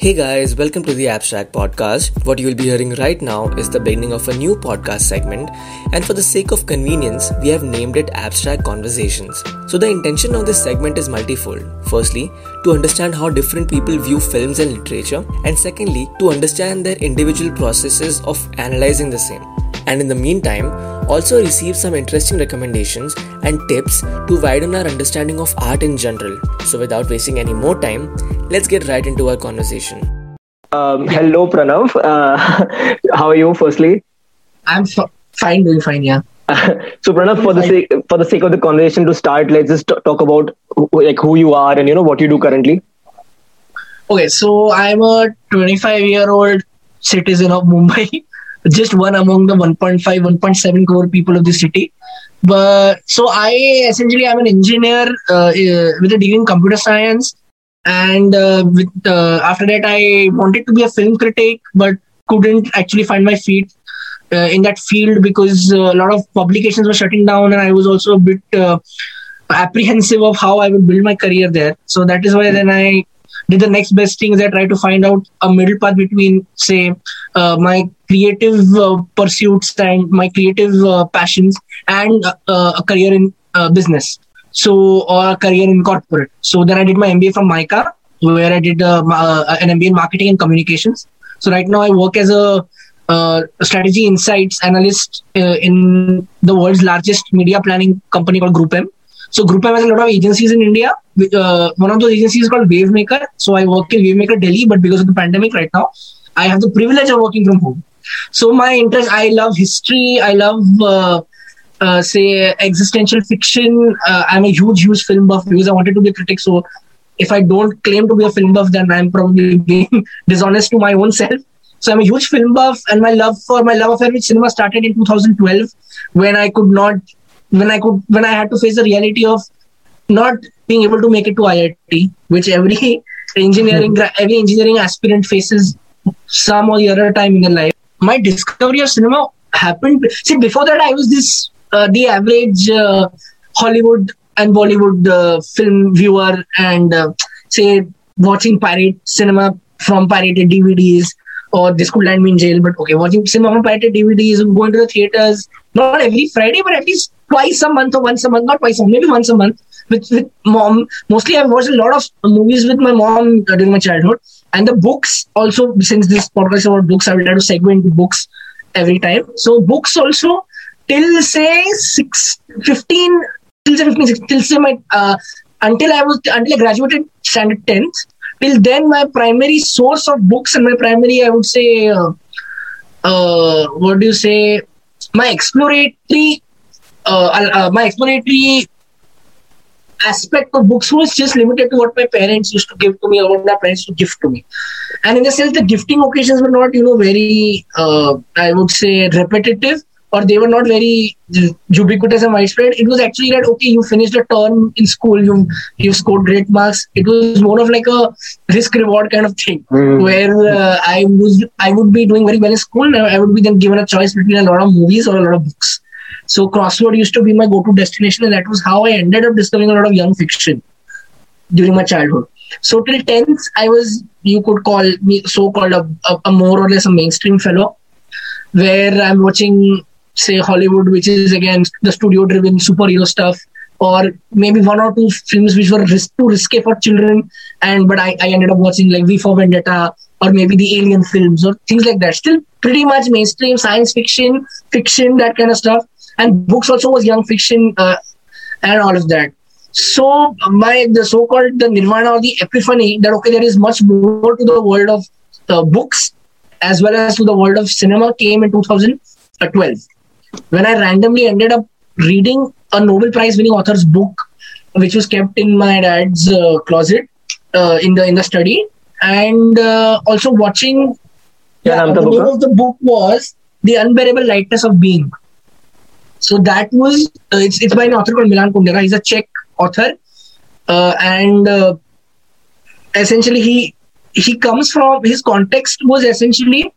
Hey guys, welcome to the Abstract Podcast. What you will be hearing right now is the beginning of a new podcast segment, and for the sake of convenience, we have named it Abstract Conversations. So, the intention of this segment is multifold. Firstly, to understand how different people view films and literature, and secondly, to understand their individual processes of analyzing the same. And in the meantime, also receive some interesting recommendations and tips to widen our understanding of art in general. So, without wasting any more time, let's get right into our conversation. Um, hello, Pranav. Uh, how are you? Firstly, I'm f- fine, doing fine. Yeah. so, Pranav, for the sake for the sake of the conversation to start, let's just t- talk about like who you are and you know what you do currently. Okay, so I'm a 25 year old citizen of Mumbai, just one among the 1.5, 1.7 crore people of the city. But so I essentially I'm an engineer uh, with a degree in computer science and uh, with, uh, after that i wanted to be a film critic but couldn't actually find my feet uh, in that field because uh, a lot of publications were shutting down and i was also a bit uh, apprehensive of how i would build my career there so that is why then i did the next best thing is i tried to find out a middle path between say uh, my creative pursuits and my creative passions and a career in business so or a career in corporate. So then I did my MBA from MICA, where I did uh, uh, an MBA in marketing and communications. So right now I work as a uh, strategy insights analyst uh, in the world's largest media planning company called Group GroupM. So GroupM has a lot of agencies in India. Uh, one of those agencies is called Wavemaker. So I work in Wavemaker Delhi, but because of the pandemic right now, I have the privilege of working from home. So my interest, I love history. I love uh, uh, say existential fiction. Uh, I'm a huge, huge film buff because I wanted to be a critic. So if I don't claim to be a film buff, then I'm probably being dishonest to my own self. So I'm a huge film buff, and my love for my love affair with cinema started in 2012 when I could not, when I could, when I had to face the reality of not being able to make it to IIT, which every engineering, every engineering aspirant faces some or the other time in their life. My discovery of cinema happened. See, before that, I was this uh, the average uh, Hollywood and Bollywood uh, film viewer and say watching pirate cinema from pirated DVDs or this could land me in jail, but okay, watching cinema from pirated DVDs, going to the theaters, not every Friday, but at least twice a month or once a month, not twice, a month, maybe once a month with, with mom. Mostly I've watched a lot of movies with my mom during my childhood. And the books also, since this podcast is about books, I will try to segue into books every time. So books also, till say six, 15, till say 15, 16, till say my, uh, until I was, until I graduated standard 10th, till then my primary source of books and my primary, I would say, uh, uh, what do you say, my exploratory, uh, uh, my explanatory aspect of books was just limited to what my parents used to give to me or what my parents used to gift to me. And in the sense, the gifting occasions were not, you know, very, uh, I would say, repetitive or they were not very ubiquitous and widespread. It was actually that okay, you finished a term in school, you you scored great marks. It was more of like a risk reward kind of thing, mm. where uh, I was I would be doing very well in school. I would be then given a choice between a lot of movies or a lot of books. So Crossword used to be my go-to destination, and that was how I ended up discovering a lot of young fiction during my childhood. So till tenth, I was you could call me so-called a, a, a more or less a mainstream fellow, where I'm watching say Hollywood, which is again the studio driven superhero stuff, or maybe one or two films which were risk, too risky for children. And but I, I ended up watching like V for Vendetta or maybe the Alien films or things like that. Still pretty much mainstream science fiction, fiction, that kind of stuff. And books also was young fiction uh, and all of that. So my the so-called the nirvana or the epiphany that okay there is much more to the world of uh, books as well as to the world of cinema came in 2012 when I randomly ended up reading a Nobel Prize winning author's book, which was kept in my dad's uh, closet uh, in the in the study, and uh, also watching. Yeah, the name of the book was "The Unbearable Lightness of Being." So that was uh, it's it's by an author called Milan Kundera. He's a Czech author, uh, and uh, essentially he he comes from his context was essentially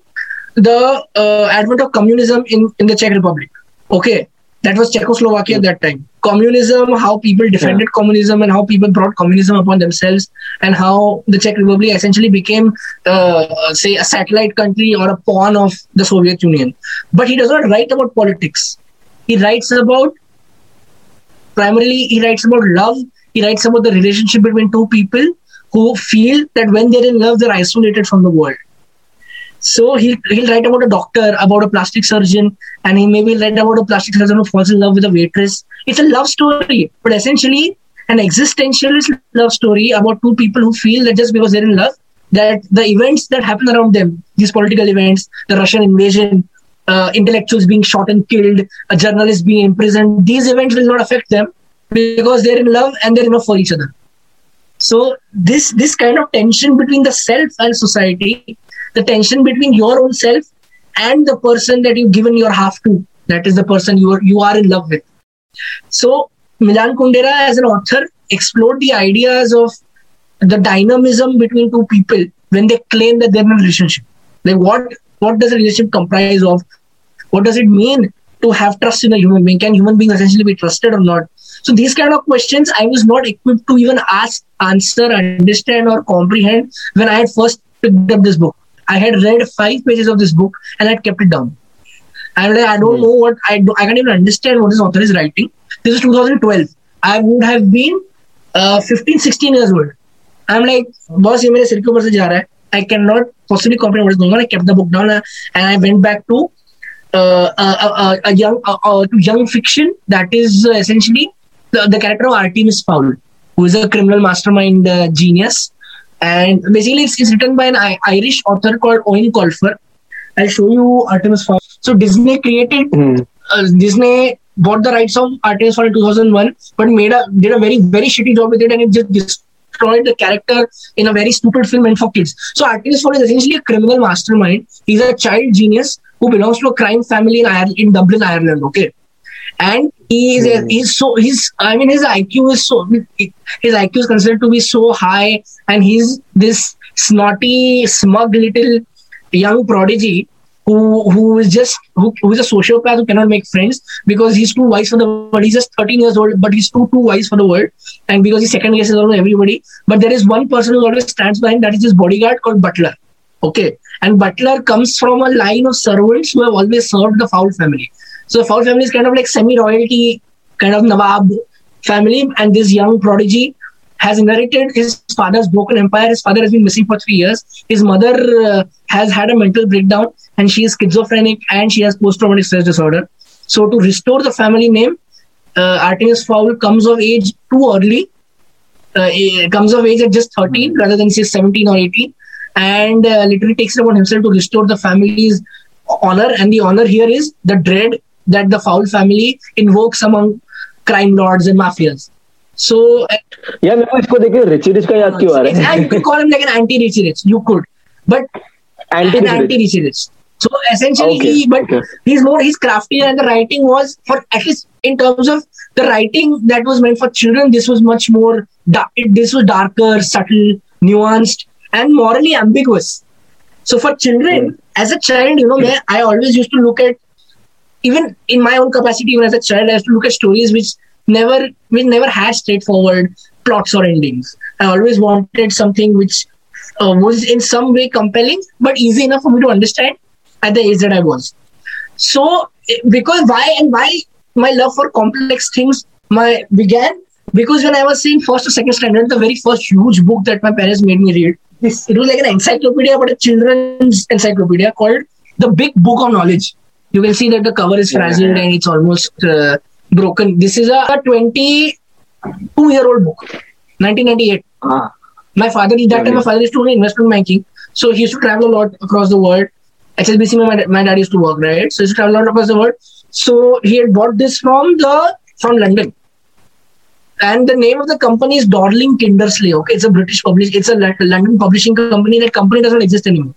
the uh, advent of communism in, in the Czech Republic. Okay, that was Czechoslovakia at that time. communism, how people defended communism, and how people brought communism upon themselves, and how the Czech Republic essentially became, uh, say, a satellite country or a pawn of the Soviet Union. But he does not write about politics. He writes about primarily he writes about love. He writes about the relationship between two people who feel that when they're in love, they're isolated from the world. So he, he'll write about a doctor, about a plastic surgeon, and he maybe write about a plastic surgeon who falls in love with a waitress. It's a love story, but essentially an existentialist love story about two people who feel that just because they're in love, that the events that happen around them, these political events, the Russian invasion, uh, intellectuals being shot and killed, a journalist being imprisoned, these events will not affect them because they're in love and they're enough for each other. So this this kind of tension between the self and society, the tension between your own self and the person that you've given your half to, that is the person you are you are in love with. So Milan Kundera as an author explored the ideas of the dynamism between two people when they claim that they're in a relationship. Like what what does a relationship comprise of? What does it mean to have trust in a human being? Can human beings essentially be trusted or not? So these kind of questions i was not equipped to even ask answer understand or comprehend when i had first picked up this book. I had read five pages of this book and i kept it down. I like, i don't hmm. know what i do i can't even understand what this author is writing. This is 2012 i would have been uh, 15 16 years old. I'm like boss ye mere sir ke upar se ja raha hai I cannot possibly comprehend what is going on. I kept the book down uh, and I went back to uh, a, a, a young uh, to young fiction that is essentially the, the character of Artemis Fowl, who is a criminal mastermind uh, genius. And basically, it's, it's written by an I- Irish author called Eoin Colfer. I'll show you Artemis Fowl. So Disney created, Mhm. uh, Disney bought the rights of Artemis Fowl in 2001, but made a did a very very shitty job with it, and it just destroyed the character in a very stupid film meant for kids. So Artemis Fowl is essentially a criminal mastermind. He's a child genius who belongs to a crime family in Ireland, in Dublin, Ireland. Okay, and he is a, hmm. he's so he's I mean his IQ is so his IQ is considered to be so high, and he's this snotty, smug little young prodigy who who is just who, who is a sociopath who cannot make friends because he's too wise for the world. He's just 13 years old, but he's too too wise for the world, and because he's second guesses over everybody. But there is one person who always stands by him. That is his bodyguard called Butler. Okay, and Butler comes from a line of servants who have always served the Fowl family. So the Fowl family is kind of like semi-royalty, kind of Nawab family, and this young prodigy has inherited his father's broken empire. His father has been missing for three years. His mother uh, has had a mental breakdown and she is schizophrenic and she has post traumatic stress disorder. So, to restore the family name, uh, Artemis Fowl comes of age too early. Uh, he comes of age at just 13 rather than say 17 or 18 and uh, literally takes it upon himself to restore the family's honor. And the honor here is the dread that the Fowl family invokes among crime lords and mafias. So, uh, यार मेरे को इसको देख के Richie rich का याद क्यों आ it's- रहा and है you could call him like an anti-rich rich. You could, but anti an anti-rich rich. so essentially, Okay, he, but okay. he's more he's crafty, and the writing was for at least in terms of the writing that was meant for children. This was much more dark. This was darker, subtle, nuanced, and morally ambiguous. So for children, as a child, you know, मैं- I always used to look at even in my own capacity, even as a child, I used to look at stories which never which never had straightforward plots or endings. I always wanted something which uh, was in some way compelling, but easy enough for me to understand at the age that I was. So, because why and why my love for complex things my began because when I was saying first or second standard, the very first huge book that my parents made me read, this it was like an encyclopedia, but a children's encyclopedia called The Big Book of Knowledge. You can see that the cover is frazzled and it's almost uh, broken. This is a 22 year old book, 1998. हाँ My father, is that time, my father used to do investment banking. So he used to travel a lot across the world. HSBC my, my dad used to work right? So he used to travel across the world. So he had bought this from the from London. And the name of the company is Dorling Kindersley okay? It's a British publish it's a London publishing company. That company doesn't exist anymore.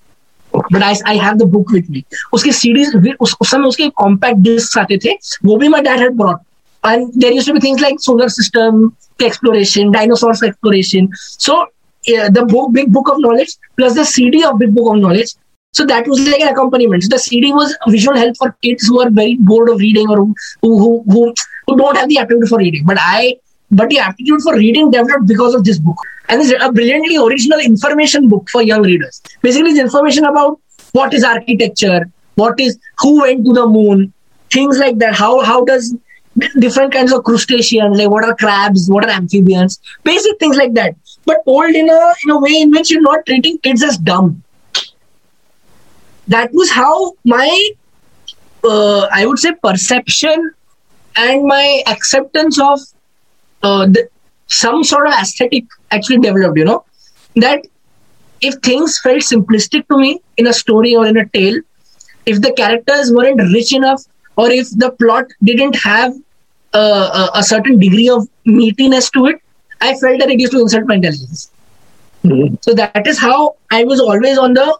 But I, I have the book with me. उसके CDs उस समय उसके compact discs आते थे वो भी my dad had brought. And there used to be things like solar system exploration dinosaurs exploration. So the big book of knowledge plus the CD of big book of knowledge so that was like an accompaniment. So the CD was visual help for kids who are very bored of reading or who who who, who don't have the aptitude for reading. But I, but the aptitude for reading developed because of this book. And it's a brilliantly original information book for young readers. Basically, it's information about what is architecture, what is who went to the moon, things like that. How how does different kinds of crustaceans, like what are crabs, what are amphibians, basic things like that. But told in a in a way in which you're not treating kids as dumb. That was how my uh, I would say perception and my acceptance of uh, the, some sort of aesthetic actually developed. You know that if things felt simplistic to me in a story or in a tale, if the characters weren't rich enough, or if the plot didn't have uh, a, a, certain degree of meatiness to it, I felt that it used to insult my intelligence. Mm-hmm. So that is how I was always on the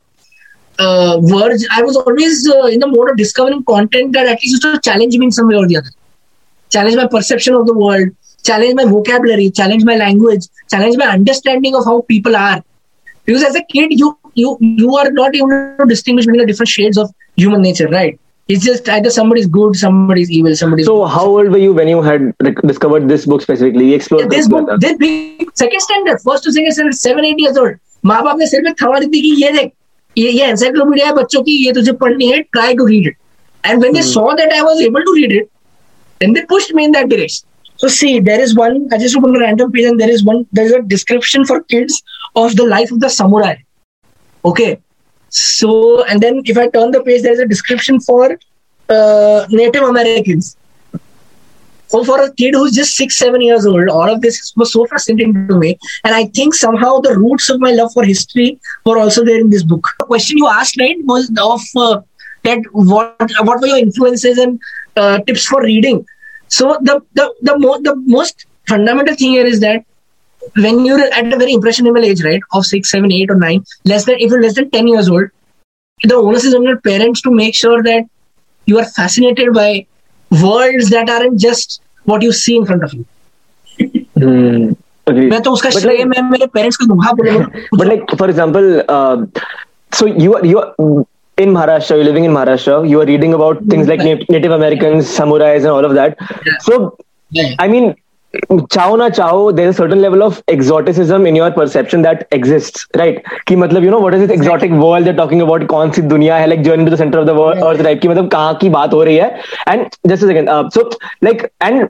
uh, verge. I was always uh, in the mode of discovering content that at least used to challenge me in some way or the other. Challenge my perception of the world, challenge my vocabulary, challenge my language, challenge my understanding of how people are. Because as a kid, you you you are not able to distinguish between the different shades of human nature, right? It's just either somebody's good, somebody's evil, somebody's. So, how old were you when you had discovered this book specifically? You explored yeah, this book. This big second standard, first to second standard, seven, eight years old. माँ बाप ने सिर पे थमा दी थी कि ये देख ये ये एनसाइक्लोपीडिया है बच्चों की ये तुझे पढ़नी है try to read it and when they saw that I was able to read it then they pushed me in that direction so see there is one i just opened a random page and there is one there is a description for kids of the life of the samurai okay so and then if i turn the page there is a description for uh, native americans so for a kid who's just six, seven years old, all of this was so fascinating to me. And I think somehow the roots of my love for history were also there in this book. The question you asked, right, was of uh, that what what were your influences and uh, tips for reading? So the the the, mo- the most fundamental thing here is that when you're at a very impressionable age, right, of six, seven, eight, or nine, less than if you're less than ten years old, the onus is on your parents to make sure that you are fascinated by worlds that aren't just what you see in front of you. Hmm. मैं तो उसका श्रेय मैं मेरे parents को दूंगा but like for example uh, so you are you are in Maharashtra, you're living in Maharashtra, you are reading about things like Native Americans, samurais, and all of that. Yeah. So, yeah. I mean, चाहो ना चाहो there certain level of exoticism in your perception that exists right कि मतलब you know what is it exotic world talking about कौन सी दुनिया है? Like journey to the centre of the world earth type की मतलब कहाँ की बात हो रही है? And just a second so like and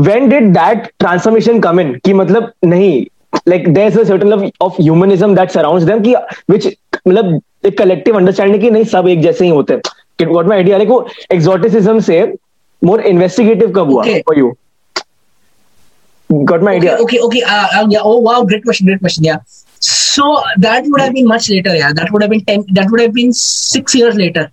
when did that transformation come in की मतलब नहीं like there is certain level of humanism that surround them मतलब एक कलेक्टिव अंडरस्टैंडिंग की नहीं सब एक जैसे ही होते हैं। वॉट माई आइडिया लाइक वो exoticism से मोर इन्वेस्टिगेटिव कब हुआ okay. You got my okay, idea. Okay, okay. Uh, uh, yeah. Oh, wow. Great question. Great question. Yeah. So that would have been much later. Yeah. That would have been 10, that would have been six years later,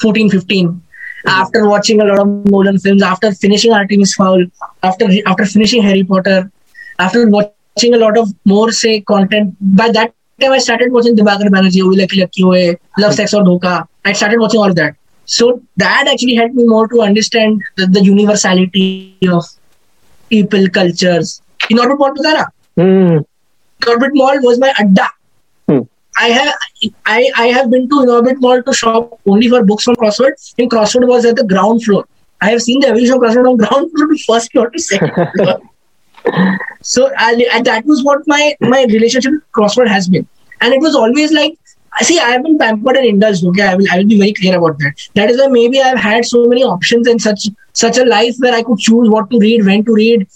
14, 15. Mm-hmm. After watching a lot of Nolan films, after finishing Artemis Fowl, after after finishing Harry Potter, after watching a lot of more say content. By that time, I started watching Dibakar Banerjee, Oye Lucky Lucky Oye, Love, Sex or Dhoka. I started watching all of that. So that actually helped me more to understand the, the universality of people, cultures. In Orbit Mall. Mm. Orbit Mall was my adda. Mm. I have I, I have been to Orbit Mall to shop only for books from Crossword. In Crossword was at the ground floor. I have seen the evolution of Crossword from ground floor to first floor to second floor. so I, that was what my my relationship with Crossword has been, and it was always like see I have been pampered and indulged. Okay, I will I will be very clear about that. That is why maybe I've had so many options and such such a life where I could choose what to read, when to read.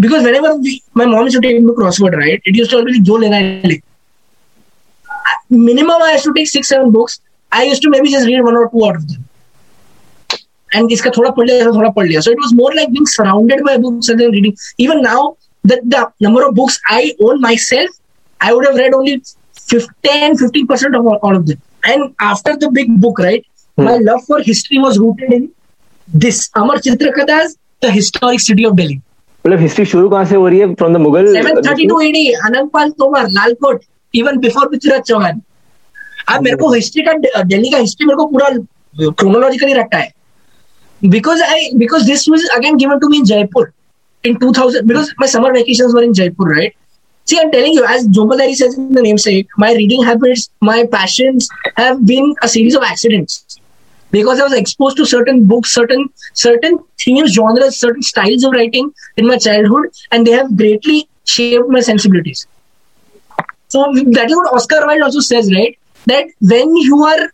Because whenever we, my mom used to take me crossword, right, it used to always be Jo Lena Minimum, I used to take six, seven books. I used to maybe just read one or two out of them. And iska. So it was more like being surrounded by books and then reading. Even now, the, the number of books I own myself, I would have read only 15, 15% of all, all of them. And after the big book, right, hmm. my love for history was rooted in this Amar Chitrakatha's The Historic City of Delhi. मतलब history शुरू कहाँ से हो रही है from the Mughal 732 AD Anangpal Tomar Lalkot even before Prithviraj Chauhan अब मेरे को हिस्ट्री का दिल्ली का हिस्ट्री मेरे को पूरा क्रोनोलॉजिकली रखता है because I because this was again given to me in Jaipur in 2000 because my summer vacations were in Jaipur, right? See, I'm telling you, as Jhumpa Lahiri says in the namesake, my reading habits, my passions have been a series of accidents. because I was exposed to certain books, certain certain themes, genres, certain styles of writing in my childhood, and they have greatly shaped my sensibilities. So that is what Oscar Wilde also says, right? That when you are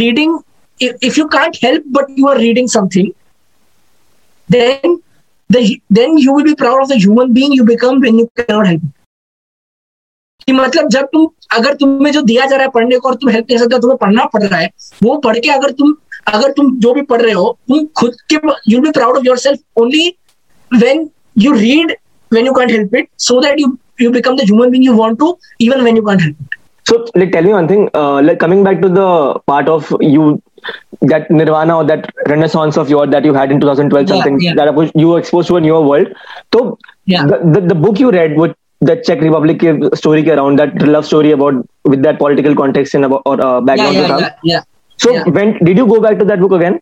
reading, if, if you can't help but you are reading something, then the then you will be proud of the human being you become when you cannot help it. कि मतलब जब तुम अगर तुम्हें जो दिया जा रहा है पढ़ने को और तुम हेल्प नहीं सकते तुम्हें पढ़ना पड़ रहा है वो पढ़ के अगर तुम अगर तुम जो भी पढ़ रहे हो तुम खुद के you be proud of yourself only when you read when you can't help it so that you you become the human being you want to even when you can't help it so like tell me one thing uh, like coming back to the part of you that nirvana or that renaissance of yours that you had in 2012 yeah, something yeah. that you were exposed to a newer world so yeah. the, the, the book you read would the Czech Republic story around that love story about with that political context and about or uh, background. Yeah, yeah, yeah, yeah, So yeah. when did you go back to that book again?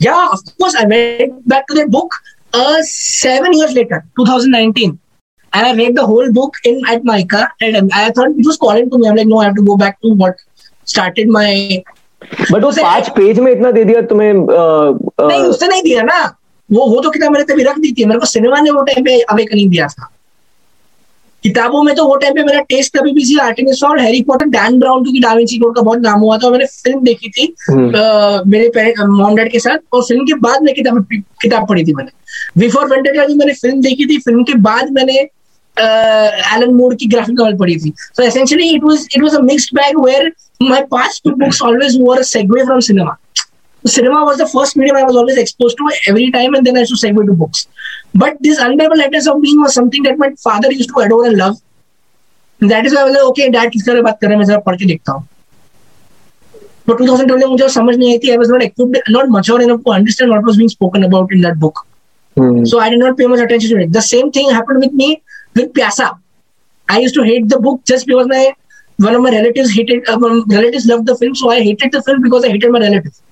Yeah, of course. I went back to that book uh, seven years later, 2019. And I read the whole book in at MICA. And I thought it was calling to me. I'm like, no, I have to go back to what started my. But वो पाँच page में इतना दे दिया तुम्हें नहीं उसने नहीं दिया ना वो वो तो किताब मैंने तभी रख दी थी मेरे को सिनेमा ने वो टाइम पे अवेकनिंग दिया था किताबों में तो वो टाइम पे मेरा टेस्ट कभी भी आर्टिमिस और हैरी पॉटर डैन ब्राउन क्योंकि डाविंची कोड का बहुत नाम हुआ था और मैंने फ़िल्म देखी थी आ, मेरे मॉम डैड के साथ। और फ़िल्म के बाद में किताब किताब पढ़ी थी मैंने। बिफोर वेंटेडा भी मैंने फ़िल्म देखी थी। फ़िल्म के बाद मैंने एलन मोड की ग्राफिक नॉवल पढ़ी थी। So essentially it was it was a mixed bag where my past to books always were a segue from cinema cinema was the first medium I was always exposed to every time, and then I used to segue to books. But this unbearable lightness of being was something that my father used to adore and love. And that is why I was like, okay, dad, किस तरह बात कर रहे हैं? मैं जरा पढ़ के देखता हूँ। 2012 में मुझे समझ नहीं आई थी। I was not equipped mature enough to understand what was being spoken about in that book. Hmm. So I did not pay much attention to it. The same thing happened with me with Pyasa. I used to hate the book just because my one of my relatives hated uh, relatives loved the film so I hated the film because I hated my relatives.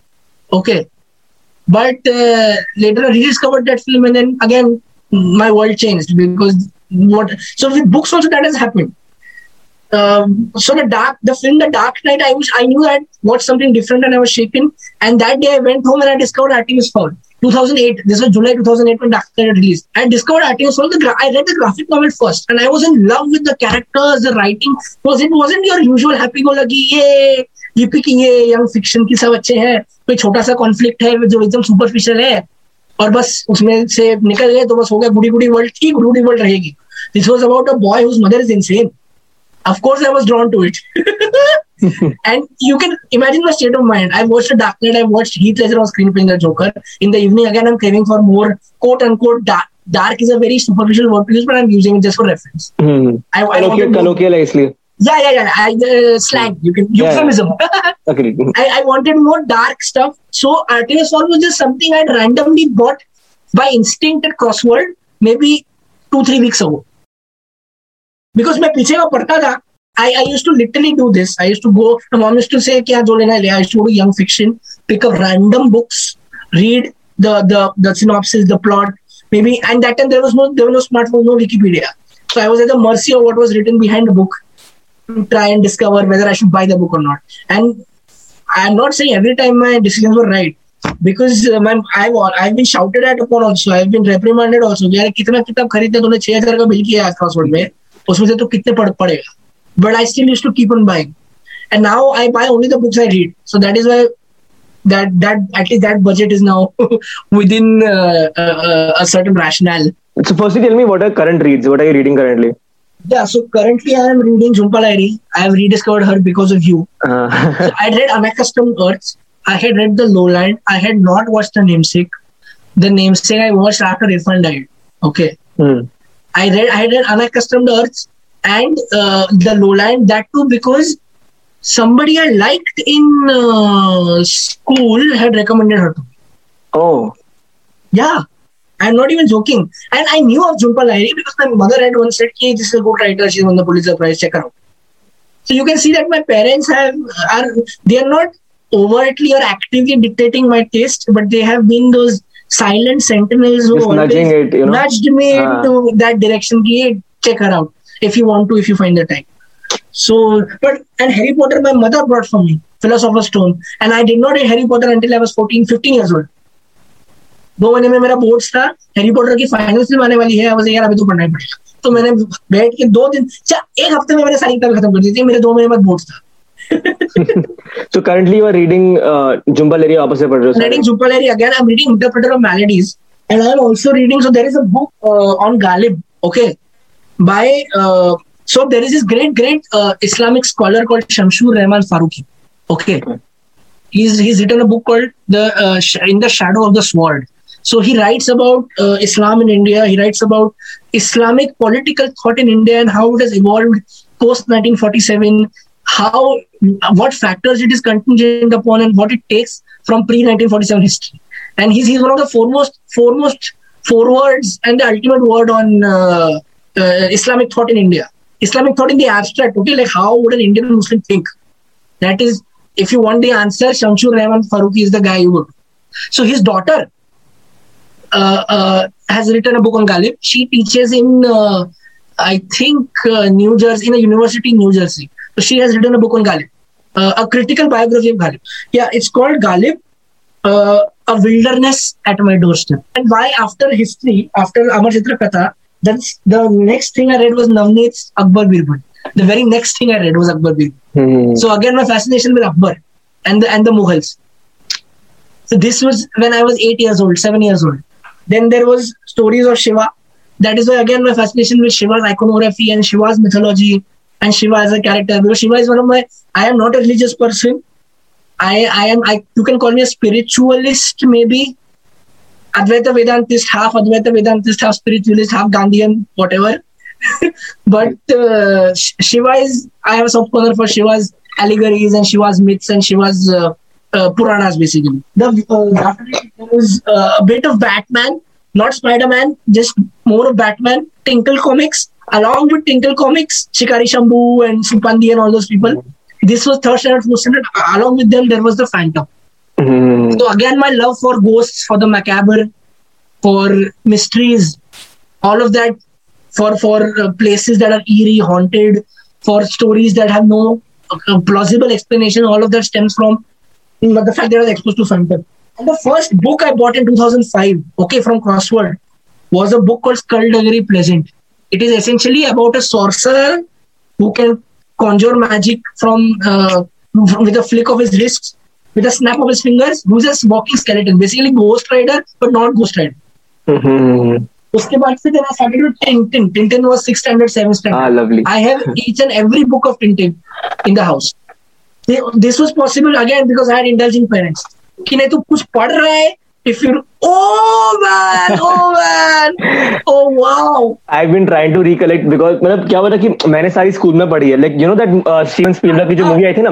Okay. But uh, later I rediscovered that film and then again my world changed because what so with books also that has happened. Um, so the dark the film The Dark Knight I was I knew I watched something different and I was shaken and that day I went home and I discovered Artemis Fowl. 2008. This was July 2008 when Dark Knight released. I discovered Artemis Fowl. The gra- I read the graphic novel first, and I was in love with the characters, the writing. Was it wasn't your usual happy-go-lucky? Yeah, UP की ये young fiction की सब अच्छे हैं कोई छोटा सा conflict है जो एकदम सुपरफिशियल है और बस उसमें से निकल गए तो बस हो गया गुडी गुडी वर्ल्ड की गुडी गुडी वर्ल्ड रहेगी this was about a boy whose mother is insane of course I was drawn to it. and you can imagine my state of mind. I watched a Dark Knight, I watched Heath Ledger on screen playing the Joker. In the evening, again, I'm craving for more quote unquote dark. Dark is a very superficial word to use, but I'm using it just for reference. Mm. I, I colloquial, colloquial, yeah, yeah, yeah. I, uh, slang. You can euphemism. Yeah. okay. I, I wanted more dark stuff. So Artemis Fowl was just something I'd randomly bought by instinct at Crossword maybe two, three weeks ago. Because my पीछे में पढ़ता था I, I used to literally do this. I used to go, my mom used to say, Kya jo lena I used to go to young fiction, pick up random books, read the, the, the synopsis, the plot, maybe. And that time there was no, there was no smartphone, no Wikipedia. So I was at the mercy of what was written behind the book To try and discover whether I should buy the book or not. And I'm not saying every time my decisions were right because uh, man, I've I've been shouted at upon also. I've been reprimanded also. यार कितना किताब खरीदते तूने छह हज़ार का bill किया है क्रॉसवर्ड में उसमें से तो कितने पढ़ पड़ेगा but I still used to keep on buying and now I buy only the books I read so that is why that that at least that budget is now within uh, uh, a certain rationale so firstly tell me what are current reads what are you reading currently yeah, so currently I am reading Jhumpa Lahiri. I have rediscovered her because of you. Uh. so I read Unaccustomed Earths. I had read The Lowland. I had not watched The Namesake. The Namesake I watched after Irfan died. Okay. Mm. I read I had read Unaccustomed Earths and uh, The Lowland. That too because somebody I liked in uh, school had recommended her to me. Oh. Yeah. I'm not even joking. And I knew of Jhumpa Lahiri because my mother had once said, hey, this is a good writer. She won the Pulitzer Prize. Check her out. So you can see that my parents have are they are not overtly or actively dictating my taste, but they have been those silent sentinels who Just always it, you know? nudged me uh. into that direction. Hey, check her out if you want to, if you find the time. So, but and Harry Potter, my mother brought for me Philosopher's Stone, and I did not read Harry Potter until I was 14, 15 years old. दो महीने में मेरा boards था Harry Potter की final film आने वाली है यार अभी तो पढ़ना ही पड़ेगा तो मैंने बैठ के दो दिन एक हफ़्ते में मैंने सारी किताबें खत्म कर दी थी मेरे दो महीने बाद बोर्ड्स था so currently you are reading uh, से पढ़ रहे हो reading Jhumpa again I'm reading Interpreter of Maladies and I'm also reading so there is a book uh, on Ghalib okay by uh, so there is this great great uh, Islamic scholar called Shamsur Rahman Farooqi okay he's he's written a book called the uh, in the shadow of the sword so he writes about uh, Islam in India. He writes about Islamic political thought in India and how it has evolved post 1947. How what factors it is contingent upon and what it takes from pre 1947 history. And he's, he's one of the foremost foremost forwards and the ultimate word on uh, uh, Islamic thought in India. Islamic thought in the abstract. Okay, like how would an Indian Muslim think? That is, if you want the answer, Shamsur Rahman Farooqi is the guy you would. So his daughter Uh, uh, has written a book on Ghalib. She teaches in, uh, I think, uh, New Jersey, in a university in New Jersey. So she has written a book on Ghalib, a critical biography of Ghalib. Yeah, it's called Ghalib, a wilderness at my doorstep. And why after history, after Amar Chitra Katha, that's the next thing I read was Navneet's Akbar Birbal. The very next thing I read was Akbar Birbal. Hmm. So again, my fascination with Akbar and the and the Mughals. So this was when I was eight years old, seven years old. Then there was stories of Shiva. That is why again my fascination with Shiva's iconography and Shiva's mythology and Shiva as a character. Because Shiva is one of my. I am not a religious person. I I am. I you can call me a spiritualist maybe. Advaita Vedantist, half Advaita Vedantist, half spiritualist, half Gandhian, whatever. but uh, Shiva is. I have a soft corner for Shiva's allegories and Shiva's myths and Shiva's uh, uh, Puranas basically. The uh, there was uh, a bit of Batman, not Spider Man, just more of Batman. Tinkle Comics, along with Tinkle Comics, Shikari Shambhu and Supandi and all those people. This was third standard, fourth standard. Along with them, there was the Phantom. Mm. So again, my love for ghosts, for the macabre, for mysteries, all of that, for for uh, places that are eerie, haunted, for stories that have no uh, plausible explanation. All of that stems from but the fact that I was exposed to Phantom. And the first book I bought in 2005, okay, from Crossword, was a book called Skulduggery Pleasant. It is essentially about a sorcerer who can conjure magic from, uh, from with a flick of his wrists, with a snap of his fingers, who's a walking skeleton, basically Ghost Rider, but not Ghost Rider. Mm-hmm. उसके बाद से then I started with Tintin Tintin was 6 standard 7 standard I have each and every book of Tintin in the house this was possible again because I had intelligent parents कि नहीं तो कुछ पढ़ रहा है if you oh man oh man. Oh wow. I've been trying to recollect because मतलब क्या हुआ था कि मैंने सारी स्कूल में पढ़ी है। Like you know that Steven Spielberg की जो मूवी आई थी ना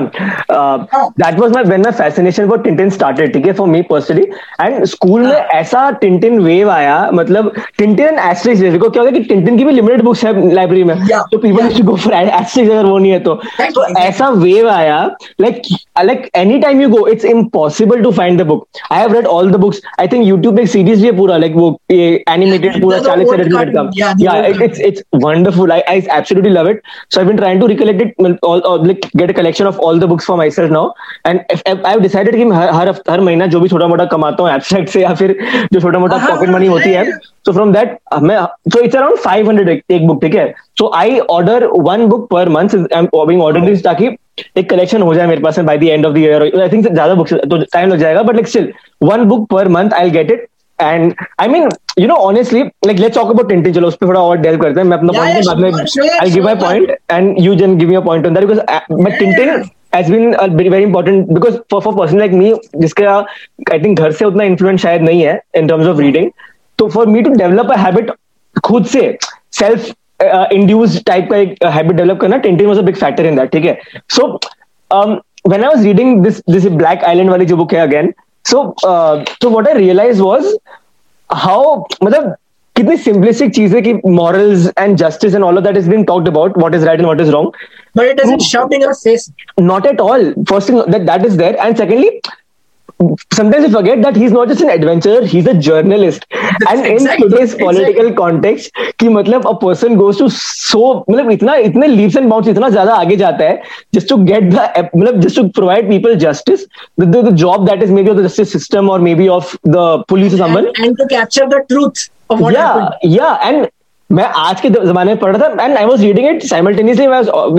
that was my when my fascination for Tintin started ठीक है for me personally. And school में ऐसा टिंटिन वेव आया मतलब टिंटिन एंड एस्ट्रिक्स जैसे को क्या होता है कि टिंटिन की भी लिमिटेड बुक्स है लाइब्रेरी में तो people to go for Asterix अगर वो नहीं है तो। तो ऐसा वेव आया like like any time you go it's impossible to find the book I have read all the books I think YouTube पे एक सीरीज़ भी है पूरा लाइक वो ये एनिमेटेड पूरा 40 से मिनट का या it's it's wonderful I I absolutely love it so I been trying to recollect it all like get a collection of all the books for myself now and I have decided कि हर हर हर महीना जो भी छोटा मोटा कमाता हूँ abstract से या फिर जो छोटा मोटा पॉकेट मनी होती है। सो फ्रॉम दैट मैं सो इट्स अराउंड 500 एक बुक ठीक है? So I order one book per month I am being order this ताकि एक कलेक्शन हो जाए मेरे पास by the end of the year I think ज़्यादा बुक्स तो टाइम लग जाएगा but like still one book per month I get it and I mean you know honestly like let's talk about Tintin चलो उस पर थोड़ा और del करते हैं। मैं अपना पॉइंट बाद में I give my point and you can give me a point on that because but Tintin a very very important because for for person like me जिसका आई थिंक घर से उतना इन्फ्लुएंस शायद नहीं है इन टर्म्स ऑफ़ रीडिंग तो for me to develop a habit खुद से सेल्फ इंड्यूस टाइप का एक हैबिट डेवलप करना Tintin was a big factor in that ठीक है? So when I was reading this this black island वाली जो बुक है again so so what I realise was how मतलब कितनी सिंपलिस्टिक चीज़ें कि morals and justice and all of that is being talked about what is right and what is wrong but it doesn't shout in your face. Not at all. First thing that that is there. And secondly sometimes you forget that he's not just an adventurer he's a journalist That's and exactly, in today's political exactly. context कि मतलब a person goes to so मतलब इतना इतने leaps and bounds इतना ज़्यादा आगे जाता है just to get the मतलब just to provide people justice the, the, the job that is maybe of the justice system or maybe of the police or someone and, and to capture the truth of what yeah happened. yeah and मैं आज के जमाने में पढ़ रहा था and I was reading it simultaneously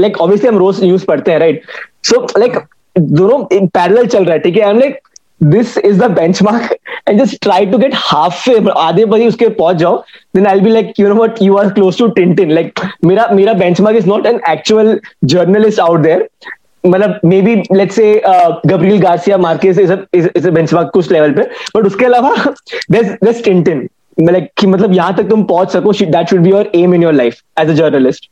like obviously हम रोज न्यूज़ पढ़ते हैं राइट सो लाइक दोनों पैरेलल चल रहा है ठीक है I am like this is the benchmark and just try to get half आधे बजे उसके पहुँच जाओ then I be like you know what you are close to Tintin like मेरा मेरा benchmark is not an actual journalist out there मतलब may be let's say Gabriel Garcia Marquez is a benchmark कुछ level पे. But उसके अलावा Tintin like, कि मतलब यहाँ तक तुम पहुँच सको that should be your aim in your life as a journalist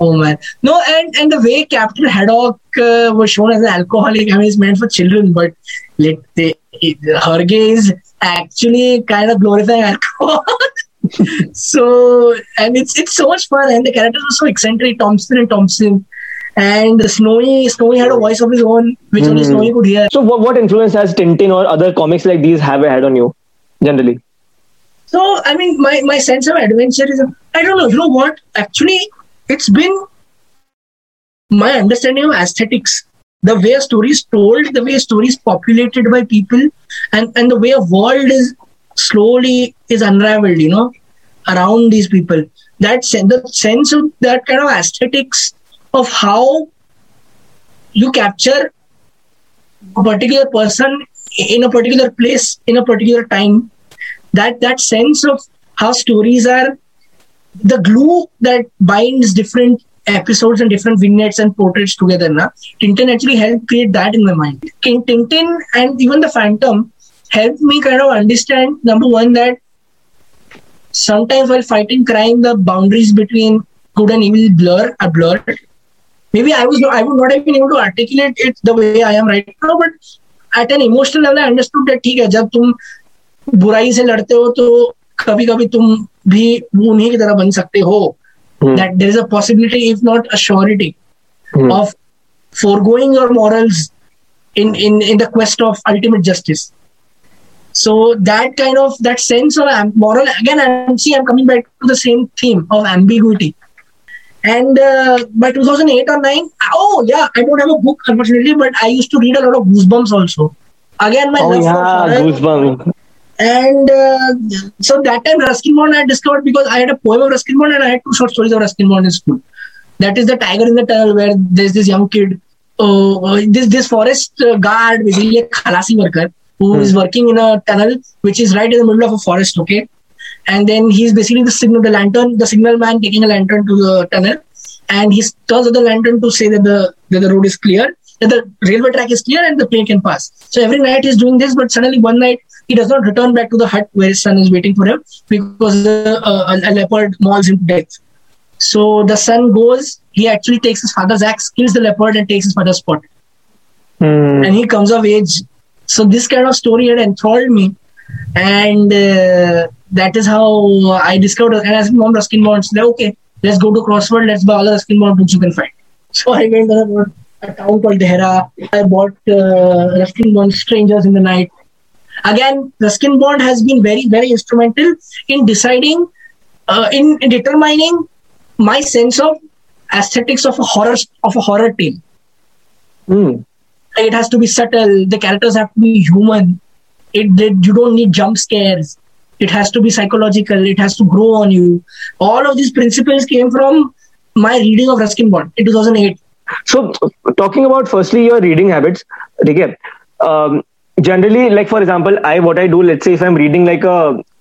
Oh man, no, and and the way Captain Haddock uh, was shown as an alcoholic, I mean, it's meant for children, but like they, her is actually kind of glorifying alcohol. so and it's it's so much fun, and the characters are so eccentric, Thomson and Thompson. And Snowy, Snowy had a voice of his own, which mm-hmm. only Snowy could hear. So, what, what influence has Tintin or other comics like these have had on you, generally? So, I mean, my, my sense of adventure is, I don't know, you know what? Actually, it's been my understanding of aesthetics the way a story is told the way a story is populated by people and and the way a world is slowly is unraveled you know around these people. That sen- the sense of that kind of aesthetics of how you capture a particular person in a particular place in a particular time that that sense of how stories are the glue that binds different episodes and different vignettes and portraits together. Na? Tintin actually helped create that in my mind. Tintin and even the Phantom helped me kind of understand number one that sometimes while fighting crime, the boundaries between good and evil blur are blurred. Maybe I was not, I would not have been able to articulate it the way I am right now, but at an emotional level, I understood that ठीक है जब तुम बुराई से लड़ते हो तो कभी कभी तुम भी उन्हीं की तरह बन सकते हो that there is a possibility if not a surety of foregoing your morals in in in the quest of ultimate justice so that kind of that sense of moral again i'm see i'm coming back to the same theme of ambiguity and uh, by 2008 or 9 oh yeah i don't have a book unfortunately but i used to read a lot of goosebumps also again my oh, love yeah, for goosebumps and uh, so that time Ruskin Bond I discovered because I had a poem of Ruskin Bond and I had two short stories of Ruskin Bond in school. That is the Tiger in the Tunnel, where there's this young kid, uh, this this forest uh, guard, basically a khalasi worker, who hmm. is working in a tunnel which is right in the middle of a forest. Okay, and then he's basically the signal, the lantern, the signal man taking a lantern to the tunnel, and he turns the lantern to say that the that the road is clear, that the railway track is clear, and the plane can pass. So every night he's doing this, but suddenly one night he does not return back to the hut where his son is waiting for him because uh, a, a, leopard mauls him to death. So the son goes, he actually takes his father's axe, kills the leopard, and takes his father's spot. Mm. And he comes of age. So this kind of story had enthralled me. And uh, that is how I discovered. And I said, Mom, Ruskin Bond. Said, okay, let's go to Crossword. Let's buy all the Ruskin Bond books you can find. So I went to a town called Dehra. I bought uh, Ruskin Bond Strangers in the Night. Again, Ruskin Bond has been very, very instrumental in deciding, uh, in, in determining my sense of aesthetics of a horror of a horror tale. Mm. It has to be subtle. The characters have to be human. It, it you don't need jump scares. It has to be psychological. It has to grow on you. All of these principles came from my reading of Ruskin Bond in 2008. So, talking about firstly your reading habits, okay, um, generally like for example i what i do let's say if i'm reading like a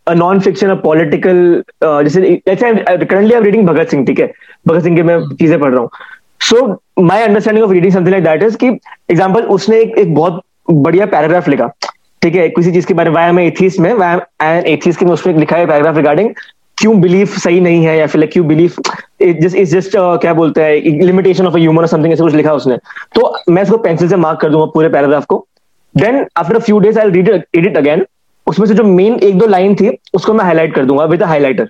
a non-fiction, a political, uh, let's say, let's say I'm, currently I'm reading Bhagat Singh, ठीक है? भगत सिंह के मैं चीज़ें पढ़ रहा हूँ। So my understanding of reading something like that is कि example उसने एक, एक बहुत बढ़िया पैराग्राफ लिखा ठीक है? किसी चीज़ के बारे में वाई एम एथीस में वाई एम एथीस के में उसने लिखा है पैराग्राफ रिगार्डिंग क्यों बिलीफ सही नहीं है या फिर लाइक क्यों बिलीफ जस्ट इज़ जस्ट क्या बोलते हैं लिमिटेशन ऑफ़ अ ह्यूमन और समथिंग ऐसे कुछ लिखा उसने। तो मैं इसको पेंसिल से मार्क कर दूँगा पूरे पैराग्राफ को। Then after few days I read edit again उसमें से जो मेन एक दो लाइन थी, उसको मैं हाईलाइट कर दूँगा विद हाईलाइटर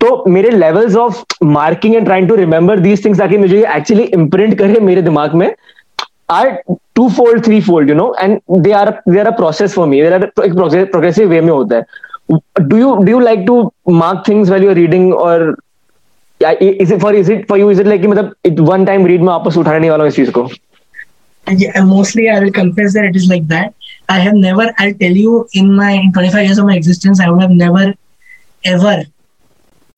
तो मेरे levels of marking and trying to remember these things ताकि मुझे एक्चुअली इम्प्रिंट करे मेरे दिमाग में are two fold three fold you know and they are they are a process for me एक प्रोग्रेसिव वे में होता है. Do you do you like to mark things well you're reading और is it for is it for you is it like मतलब one time read में वापस उठाने वाला हूँ इस चीज़ को? Yeah, mostly I will confess that it is like that. I have never. I'll tell you in my 25 years of my existence, I would have never ever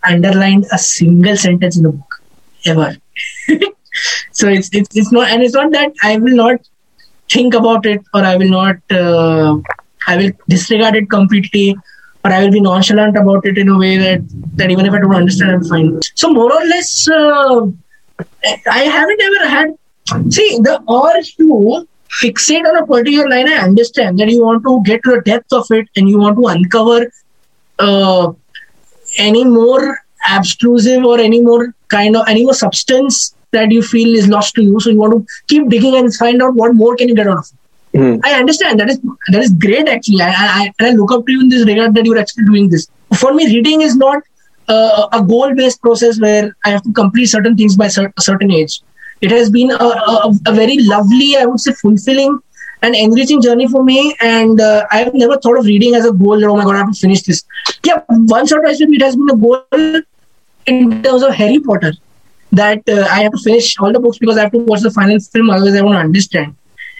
underlined a single sentence in a book ever. so it's, it's it's not and it's not that I will not think about it or I will not uh, I will disregard it completely or I will be nonchalant about it in a way that that even if I don't understand, I'm fine. So more or less, uh, I haven't ever had. See the urge to fixate on a particular line. I understand that you want to get to the depth of it and you want to uncover uh, any more abstrusive or any more kind of any more substance that you feel is lost to you. So you want to keep digging and find out what more can you get out of it. Mm. I understand that is that is great actually. I, I I look up to you in this regard that you're actually doing this. For me, reading is not uh, a goal-based process where I have to complete certain things by cer- a certain age. It has been a, a, a, very lovely, I would say, fulfilling and enriching journey for me. And uh, I have never thought of reading as a goal. Oh my god, I have to finish this. Yeah, once or twice it has been a goal in terms of Harry Potter that uh, I have to finish all the books because I have to watch the final film, otherwise I won't understand.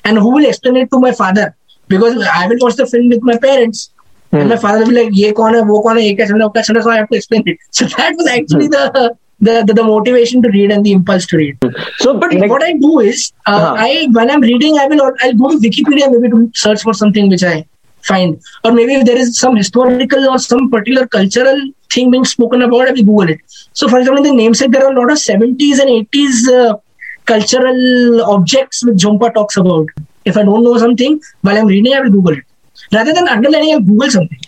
And who will explain it to my father? Because I will watch the film with my parents. Hmm. And my father will be like, ye kaun hai, wo kaun hai, ye kaise hai, kaise so I have to explain it. So that was actually hmm. the, the, the, the motivation to read and the impulse to read. So, but like, what I do is, uh, uh-huh. I when I'm reading, I will I'll go to Wikipedia maybe to search for something which I find, or maybe if there is some historical or some particular cultural thing being spoken about, I will Google it. So, for example, in the namesake, there are a lot of 70s and 80s uh, cultural objects which Jhumpa talks about. If I don't know something, while I'm reading, I will Google it. Rather than underlining, I'll Google something.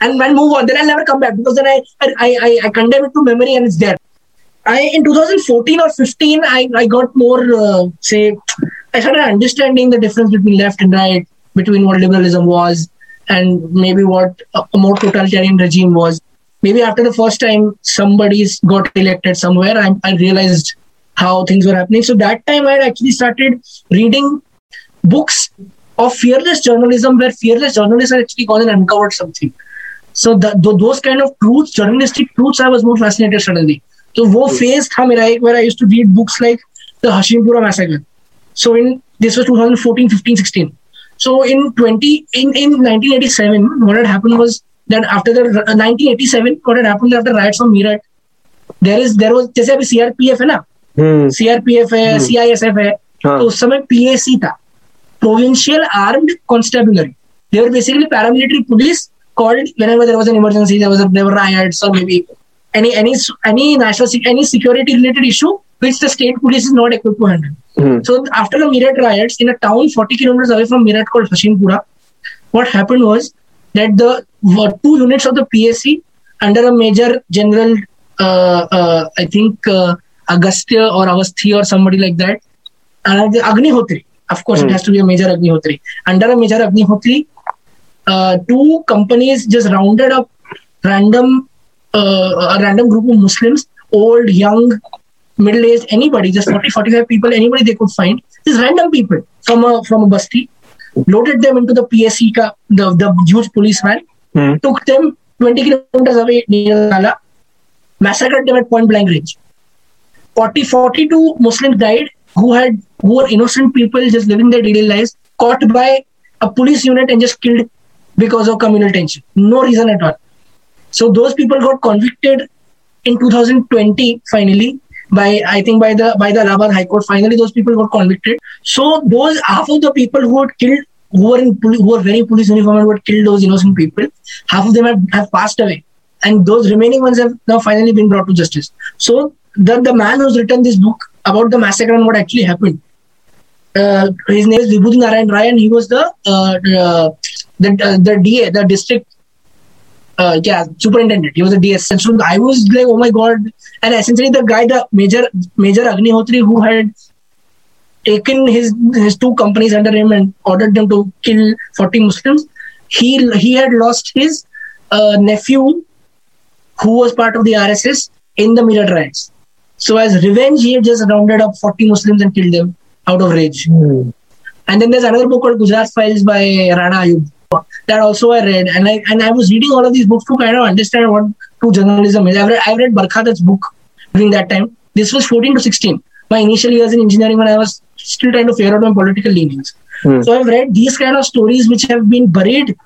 And when move on, then I'll never come back because then I, I, I, I condemn it to memory and it's there. I in 2014 or 15, I, I got more, uh, say, I started understanding the difference between left and right, between what liberalism was and maybe what a more totalitarian regime was maybe after the first time somebody's got elected somewhere, I, I realized how things were happening. So that time I actually started reading books of fearless journalism where fearless journalists had actually gone and uncovered something. So the, those kind of truths, journalistic truths, I was more fascinated suddenly. So wo phase tha mera where I used to read books like the Hashimpura massacre. So in this was 2014, 15, 16. So in 20 in, in 1987, what had happened was that after the uh, 1987 what had happened after riots from Meerut there is there was जैसे अभी CRPF है ना CRPF है CISF है तो उस समय PAC था provincial armed constabulary they were basically paramilitary police called whenever there was an emergency there was a, there were riots or maybe any any any national any security related issue which the state police is not equipped to handle mm. so after the Meerut riots in a town 40 kilometers away from Meerut called Hashimpura what happened was that the two units of the PAC under a major general, uh, uh, I think uh, Agastya or Avasthi or somebody like that, and the Agnihotri. Of course, mm. it hmm. has to be a major Agnihotri. Under a major Agnihotri, uh, two companies just rounded up random uh, a random group of Muslims, old, young, middle aged, anybody, just 40, 45 people, anybody they could find, just random people from a from a basti, loaded them into the PAC, ka, the, the huge police van, mm. took them 20 kilometers away near Nala, massacred them at point blank range. 40, 42 Muslims died who had who were innocent people just living their daily lives, caught by a police unit and just killed because of communal tension. No reason at all. So those people got convicted in 2020 finally by I think by the by the Allahabad High Court. Finally, those people got convicted. So those half of the people who had killed, who were in who were very police uniform and who had killed those innocent people, half of them have, have passed away, and those remaining ones have now finally been brought to justice. So the the man who's written this book about the massacre and what actually happened. Uh, his name is Vibhuti Narayan Rai, and he was the uh, the the, uh, the DA, the district uh, yeah, superintendent. He was a DS. And so I was like, oh my god. And essentially the guy, the major Major Agnihotri, who had taken his his two companies under him and ordered them to kill 40 Muslims, he he had lost his uh, nephew, who was part of the RSS in the Meerut riots. So as revenge, he had just rounded up 40 Muslims and killed them out of rage. Mm. And then there's another book called Gujarat Files by Rana Ayub. That also I read, and I and I was reading all of these books to kind of understand what true journalism is. I've read, I've read Barkha book during that time. This was 14 to 16. My initial years in engineering when I was still trying to figure out my political leanings. Hmm. So I've read these kind of stories which have been buried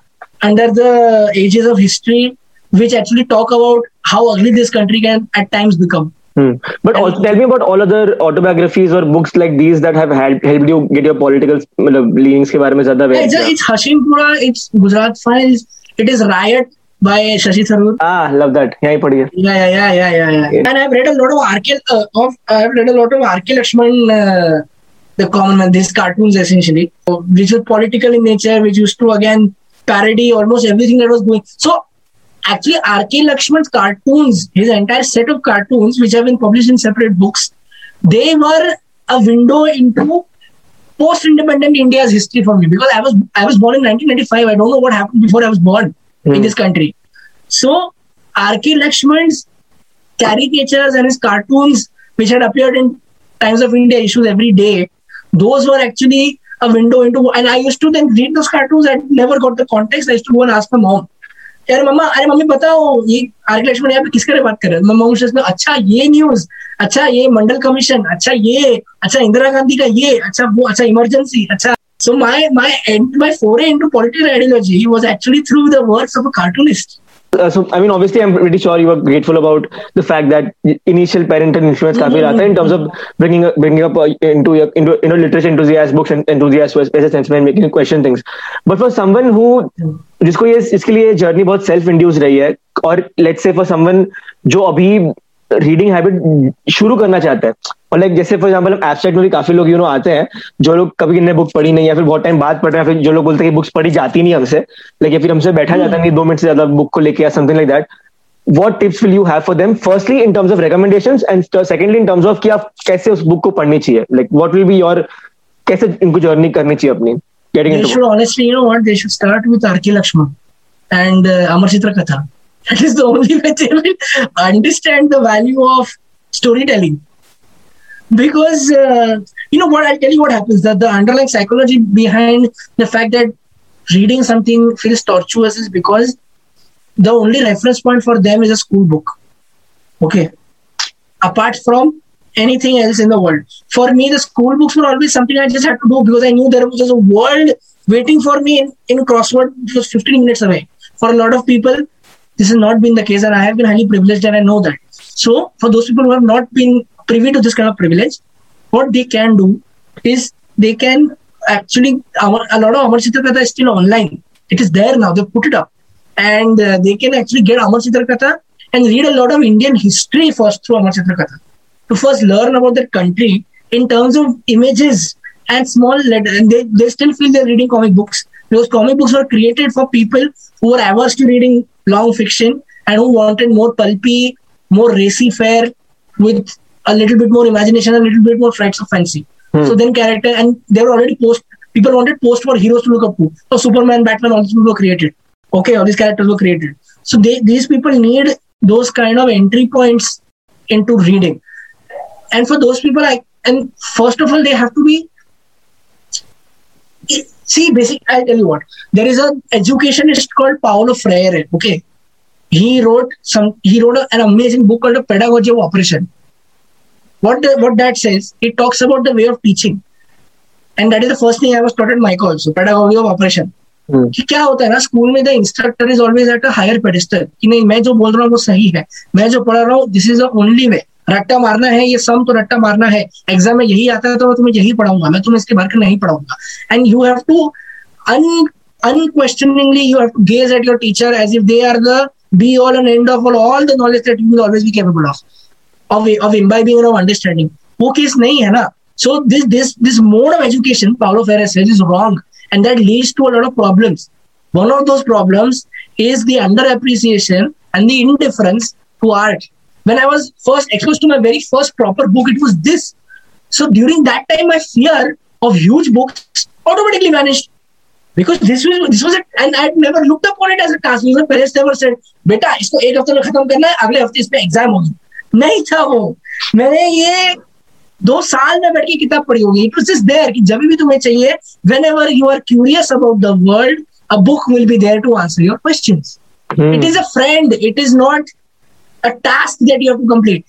under the ages of history, which actually talk about how ugly this country can at times become. Hmm. But also tell me about all other autobiographies or books like these that have helped, helped you get your political leanings के बारे में ज़्यादा It's, it's Hashimpura, it's Gujarat Files, it is Riot by Shashi Tharoor. Ah, love that. Yeah, I yeah, yeah, yeah, yeah, yeah, yeah. And I've read a lot of RK uh, of I've read a lot of RK Lakshman, uh, the common man, these cartoons essentially, which were political in nature, which used to again parody almost everything that was going. So actually R.K. Lakshman's cartoons, his entire set of cartoons, which have been published in separate books, they were a window into post-independent India's history for me because I was I was born in 1995. I don't know what happened before I was born mm. in hmm. this country. So R.K. Lakshman's caricatures and his cartoons, which had appeared in Times of India issues every day, those were actually a window into. And I used to then read those cartoons. I never got the context. I used to go and ask my mom यार मम्मा, अरे mummy, बताओ, ये are के लक्ष्मण यहाँ पे किसके बात कर रहे हैं मम्मा अच्छा ये न्यूज़ अच्छा ये मंडल कमीशन अच्छा ये अच्छा इंदिरा गांधी का ये अच्छा वो अच्छा इमरजेंसी अच्छा so my my and my foray into political ideology was actually through the works of a cartoonist. Uh, so I mean, obviously, I'm pretty sure you were grateful about the fact that initial parental influence काफी रहा था in terms of bringing bringing up uh, into your into you know literature enthusiasts, books and enthusiasts as a sense when making you question things. But for someone who जिसको ये इसके लिए journey बहुत self induce रही है और let's से for someone जो अभी रीडिंग हैबिट शुरू करना चाहते हैं। और लाइक जैसे फॉर एग्ज़ाम्पल एब्स्ट्रैक्ट में भी काफ़ी लोग यू नो आते हैं जो लोग कभी इन्हें बुक पढ़ी नहीं या फिर बहुत टाइम बाद पढ़ रहे हैं फिर जो लोग बोलते हैं कि बुक्स पढ़ी जाती नहीं हमसे लेकिन फिर हमसे बैठा जाता नहीं दो मिनट से ज़्यादा बुक को लेकर something like that what tips will you have for them firstly in terms of recommendation and secondly in terms of कि आप कैसे उस बुक को पढ़नी चाहिए? Like what will be your कैसे इनको जर्नी करनी चाहिए अपनी? Getting they should honestly you know what they should start with RK Laxman and Amar Chitra Katha that is the only way they will understand the value of storytelling because uh, you know what i'll tell you what happens that the underlying psychology behind the fact that reading something feels tortuous is because the only reference point for them is a school book. Okay. Apart from anything else in the world. For me, the school books were always something I just had to do because I knew there was a world waiting for me in, in crossword which was 15 minutes away. For a lot of people, this has not been the case, and I have been highly privileged and I know that. So, for those people who have not been privy to this kind of privilege, what they can do is they can actually, a lot of Amar Chitra is still online. It is there now, they've put it up and uh, they can actually get Amar Chitra Katha and read a lot of Indian history first through Amar Chitra Katha to first learn about their country in terms of images and small letters. And they, they still feel they're reading comic books because comic books were created for people who were averse to reading long fiction and who wanted more pulpy, more racy fare with a little bit more imagination, a little bit more flights of fancy. Hmm. So then character, and they were already post. People wanted post for heroes to look up to. So Superman, Batman, all these people were created okay all these characters were created so they, these people need those kind of entry points into reading and for those people i and first of all they have to be see basic i'll tell you what there is an educationist called paulo freire okay he wrote some he wrote an amazing book called the pedagogy of operation what the, what that says it talks about the way of teaching and that is the first thing i was taught at my also pedagogy of operation हम्म। कि क्या होता है ना school में the instructor is always at a higher pedestal कि नहीं मैं जो बोल रहा हूँ वो सही है मैं जो पढ़ा रहा हूँ this is the only way रट्टा मारना है ये सम तो रट्टा मारना है एग्ज़ाम में यही आता है तो मैं तुम्हें यही पढ़ाऊँगा मैं तुम्हें इसके बारे में नहीं पढ़ाऊँगा and you have to un unquestioningly you have to gaze at your teacher as if they are the be all and end of all all the knowledge that you will always be capable of of of imbibing and of understanding वो case नहीं है ना so this this this mode of education Paulo Freire says is wrong and that leads to a lot of problems. One of those problems is the underappreciation and the indifference to art. When I was first exposed to my very first proper book, it was this. So during that time, my fear of huge books automatically vanished. Because this was this was a, and I never looked upon it as a task. My parents never said, "बेटा इसको एक हफ़्ते में खत्म करना है अगले हफ़्ते इस पे एग्ज़ाम होगी." नहीं था वो मैंने ये दो साल में बैठ के किताब पढ़ी होगी इट वाज जस्ट देयर कि जब भी तुम्हें चाहिए whenever you are curious about the world a book will be there to answer your questions it is a friend it is not a task that you have to complete.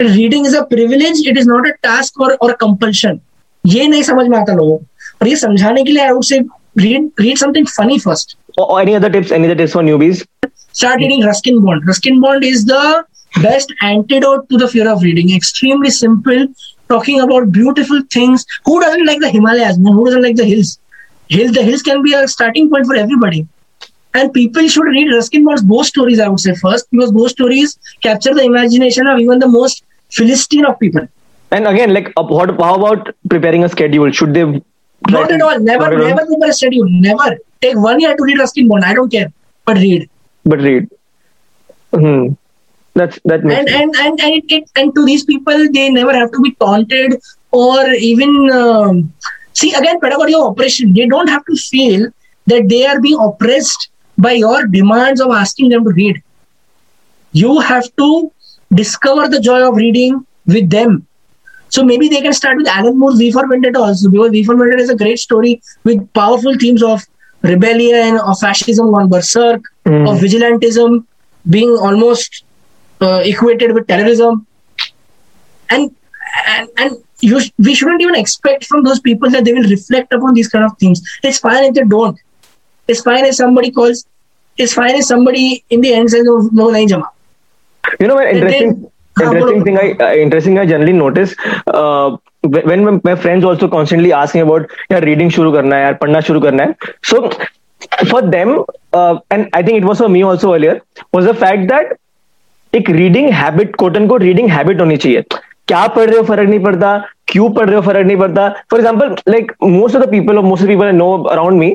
Reading is a privilege, it is not a task or, or a compulsion. ये नहीं समझ में आता लोगों और ये समझाने के लिए I would say read read something funny first. Or, or any other tips? Any other tips for newbies? Start reading Ruskin Bond. Ruskin Bond is the best antidote to the fear of reading. Extremely simple, talking about beautiful things. Who doesn't like the Himalayas? Man? Who doesn't like the hills? Hills, the hills can be a starting point for everybody. And people should read Ruskin Bond's ghost stories, I would say, first, because ghost stories capture the imagination of even the most Philistine of people. And again, like, uh, what, how about preparing a schedule? Should they? Not at all. Never, at never prepare a schedule. Never. Take one year to read Ruskin Bond. I don't care. But read. But read. Hmm. That's that makes and sense. and and and, it, it, and to these people, they never have to be taunted or even um, see again pedagogy of operation. They don't have to feel that they are being oppressed by your demands of asking them to read. You have to discover the joy of reading with them. So maybe they can start with Alan Moore's V for Vendetta also, because V for Vendetta is a great story with powerful themes of rebellion, of fascism gone berserk, Mm. of vigilantism being almost uh, equated with terrorism. And and, and you, we shouldn't even expect from those people that they will reflect upon these kind of things. It's fine if they don't. It's fine if somebody calls. It's fine if somebody in the end says no, no nahi jama. You know, an interesting, they- interesting thing. I uh, interesting. I generally notice uh, when my, friends also constantly asking about yeah, reading शुरू करना है यार पढ़ना शुरू करना है. So for them, uh, and I think it was for me also earlier, was the fact that एक reading habit quote and quote reading habit होनी चाहिए क्या पढ़ रहे हो फ़र्क नहीं पड़ता क्यों पढ़ रहे हो फ़र्क नहीं पड़ता for example like most of the people और most of people know around me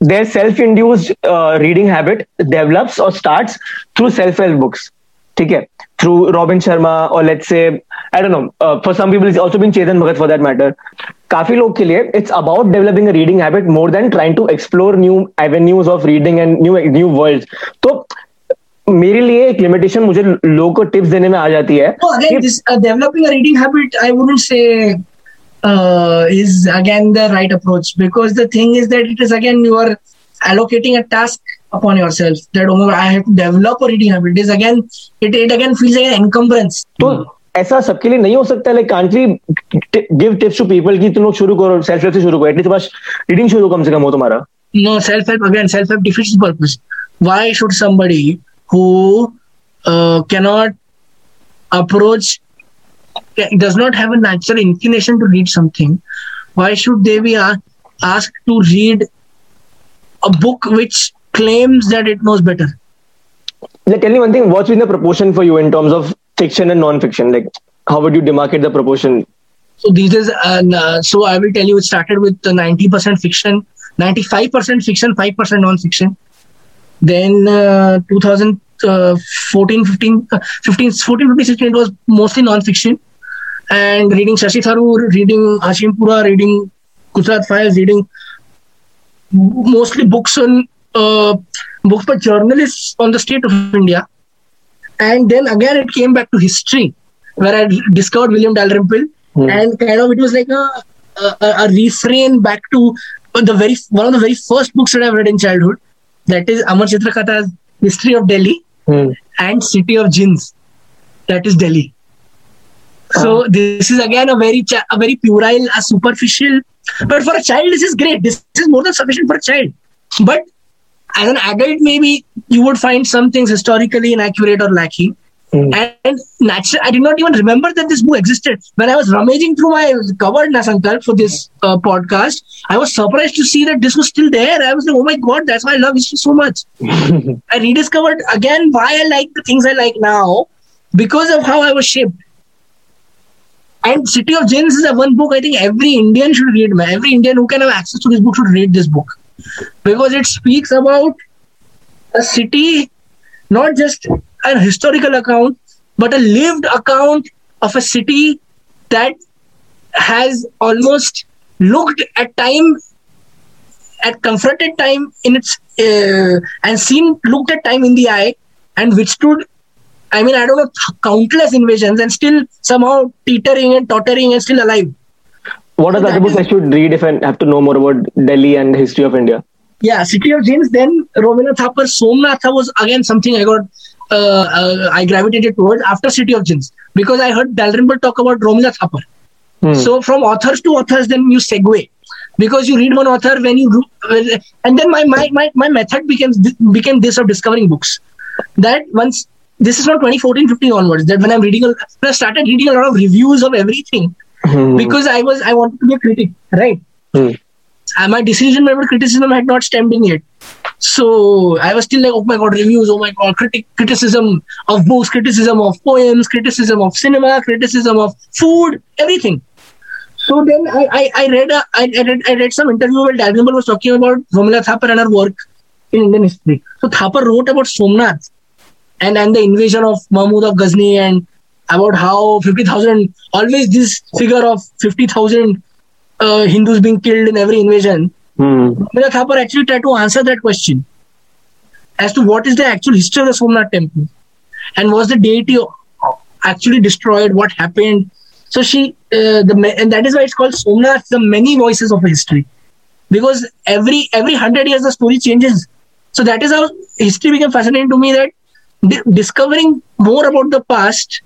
their self-induced uh, reading habit develops or starts through self-help books. ठीक है? थ्रू रॉबिन शर्मा और let's say I don't know for some people is also been Chetan Bhagat for that matter काफ़ी लोग के लिए it's about developing a reading habit more than trying to explore new avenues of reading and new new world तो मेरे लिए एक limitation मुझे लोगों को टिप्स देने में आ जाती है developing reading habit I wouldn't say uh, is again the right approach because the thing is that it is again you are allocating a task upon yourself that oh my God, I have to develop a reading habit. It is again it, it again feels like an encumbrance. तो ऐसा सबके लिए नहीं हो सकता like can't we give tips to people की तुम लोग शुरू करो सेल्फ हेल्प से शुरू करो एटलीस्ट बस रीडिंग शुरू कम से कम हो तुम्हारा No, self help again, self help defeats the purpose. Why should somebody who uh, cannot approach, does not have a natural inclination to read something, why should they be asked to read a book which claims that it knows better? Like, tell me one thing. What's been the proportion for you in terms of fiction and non-fiction? Like, how would you demarcate the proportion? So these is uh, so I will tell you it started with uh, 90% fiction, 95% fiction, 5% non-fiction. Then uh, 2014, 15, uh, 15, 14, 15, 16 it was mostly non-fiction. And reading Shashi Tharoor, reading Hashimpura, reading Gujarat Files, reading mostly books on uh, books by journalists on the state of India. And then again it came back to history, where I discovered William Dalrymple Hmm. and kind of it was like a, a a refrain back to the very one of the very first books that I've read in childhood. That is Amar Chitra Katha's History of Delhi Hmm. and City of Jinns. That is Delhi. So this is again a very cha- a very puerile, a superficial. But for a child, this is great. This is more than sufficient for a child. But as an adult, maybe you would find some things historically inaccurate or lacking. Hmm. And naturally, I did not even remember that this book existed. When I was rummaging through my cupboard, Nasankar, for this uh, podcast, I was surprised to see that this was still there. I was like, oh my God, that's why I love history so much. I rediscovered again why I like the things I like now because of how I was shaped. And City of Jinns is a one book I think every Indian should read. man. Every Indian who can have access to this book should read this book because it speaks about a city, not just a historical account, but a lived account of a city that has almost looked at time, at confronted time in its uh, and seen looked at time in the eye and withstood I mean, I don't know, countless invasions and still somehow teetering and tottering and still alive. What are the other books I should read if I have to know more about Delhi and history of India? Yeah, City of Jinns. Then Romila Thapar Somnatha was again something I got, uh, uh, I gravitated towards after City of Jinns because I heard Dalrymple talk about Romila Thapar. Hmm. So from authors to authors, then you segue because you read one author when you and then my my my, my method becomes became this of discovering books that once this is from 2014 15 onwards that when i'm reading a, i started reading a lot of reviews of everything mm. because i was i wanted to be a critic right mm. and my decision about criticism had not stemmed in yet so i was still like oh my god reviews oh my god critic criticism of books criticism of poems criticism of cinema criticism of food everything so then I, I, I read a, I, read I read some interview where Dalrymple was talking about Romila Thapar and her work in Indian history. So Thapar wrote about Somnath and, and the invasion of Mahmud of Ghazni and about how 50,000, always this figure of 50,000 uh, Hindus being killed in every invasion. Hmm. Romila Thapar actually tried to answer that question as to what is the actual history of the Somnath temple and was the deity actually destroyed, what happened, so she, uh, the and that is why it's called Somnath, the many voices of history, because every every hundred years the story changes. So that is how history became fascinating to me. That di- discovering more about the past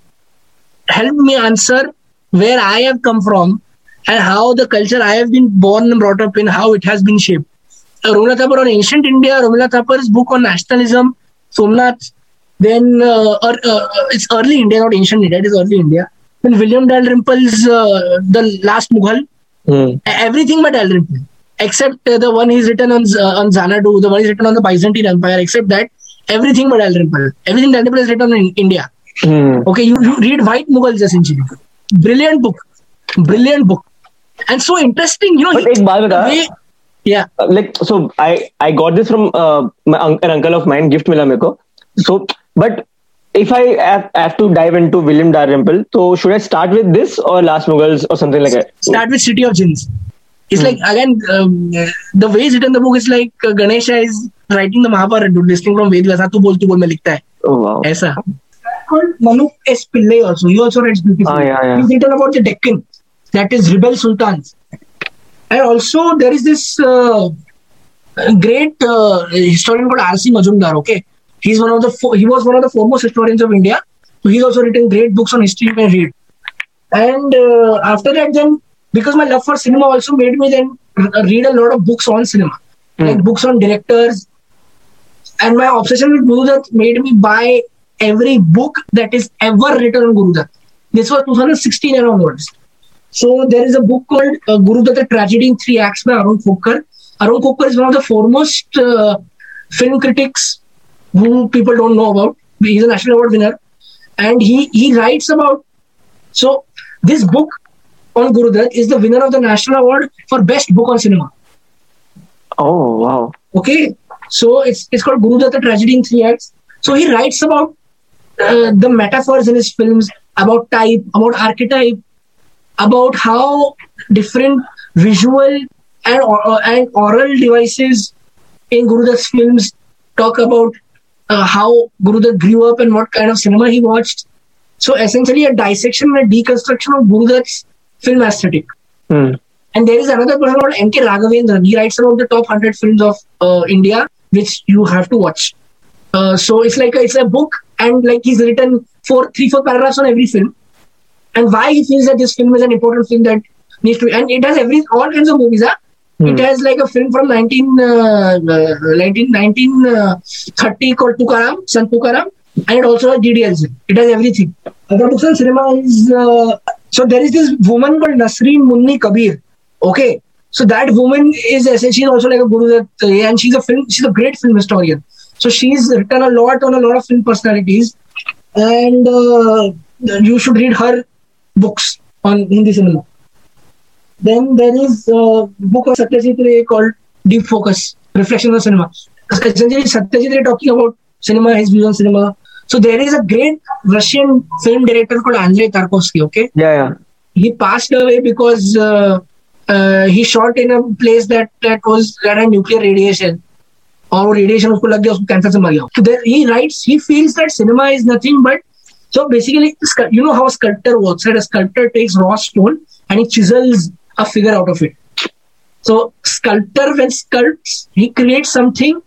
helped me answer where I have come from and how the culture I have been born and brought up in, how it has been shaped. Uh, Romila Thapar on ancient India, Romila Thapar's book on nationalism, Somnath. Then uh, uh, uh, it's early India, not ancient India. It is early India then William Dalrymple's uh, The Last Mughal, mm. everything but Dalrymple, except uh, the one he's written on uh, on Xanadu, the one he's written on the Byzantine Empire, except that everything but Dalrymple. Everything Dalrymple is written in India. Mm. Okay, you, you read White Mughals essentially. Brilliant book. Brilliant book. And so interesting, you know. But he, way, yeah. Uh, like, so I, I got this from uh, my, an uncle of mine, Gift Milameko. So, but if I have, have, to dive into William Dalrymple, so should I start with this or Last Mughals or something like that? Start with City of Jinns. It's hmm. like again um, the way it's written the book is like uh, Ganesha is writing the Mahabharata do from Ved Vyas तू बोल बोल मैं लिखता है। oh, ऐसा। Many historians of India so love for cinema also made me then read. A lot of books on cinema. Mm. like books And my obsession with Guru Dutt made me buy every book that is ever written on Guru Dutt. This was 2016 and onwards. So there is a book called uh, Guru Dutt, Tragedy in Three Acts by Arun Khopkar. Arun Khopkar is one of the foremost uh, film critics who people don't know about. He's a national award winner, and he he writes about. So this book on Guru Dutt is the winner of the national award for best book on cinema. Oh wow! Okay, so it's it's called Guru Dutt: Tragedy in Three Acts. So he writes about uh, the metaphors in his films, about type, about archetype, about how different visual and, uh, and oral devices in Guru Dutt's films talk about uh, how Guru Dutt grew up and what kind of cinema he watched. So essentially, a dissection and a deconstruction of Guru Dutt's film aesthetic. Mm. And there is another person called N.K. Raghavendran. He writes about the top 100 films of uh, India, which you have to watch. Uh, so it's like a, it's a book, and like he's written four, three, four paragraphs on every film, and why he feels that this film is an important film that needs to. Be, and it has every all kinds of movies. Huh? It hmm. has like a film from 19, uh, 19, 1930 called Tukaram, Sant Tukaram, and it also has DDLJ. It has everything. Other books on cinema is uh, so there is this woman called Nasreen Munni Kabir. Okay, so that woman is essentially also like a guru that, uh, and she's a film. She's a great film historian. So she's written a lot on a lot of film personalities, and uh, you should read her books on Hindi cinema. Then there is a book of Satyajit Ray called Deep Focus, Reflection on Cinema. Essentially, Satyajit Ray talking about cinema, his views on cinema. So there is a great Russian film director called Andrei Tarkovsky, okay? Yeah, yeah. He passed away because uh, uh, he shot in a place that that was that had nuclear radiation. Or radiation उसको लग गया उसको cancer he writes he feels that cinema is nothing but so basically you know how a sculptor works right? A sculptor takes raw stone and he chisels a figure out of it. So sculptor when sculpts he creates something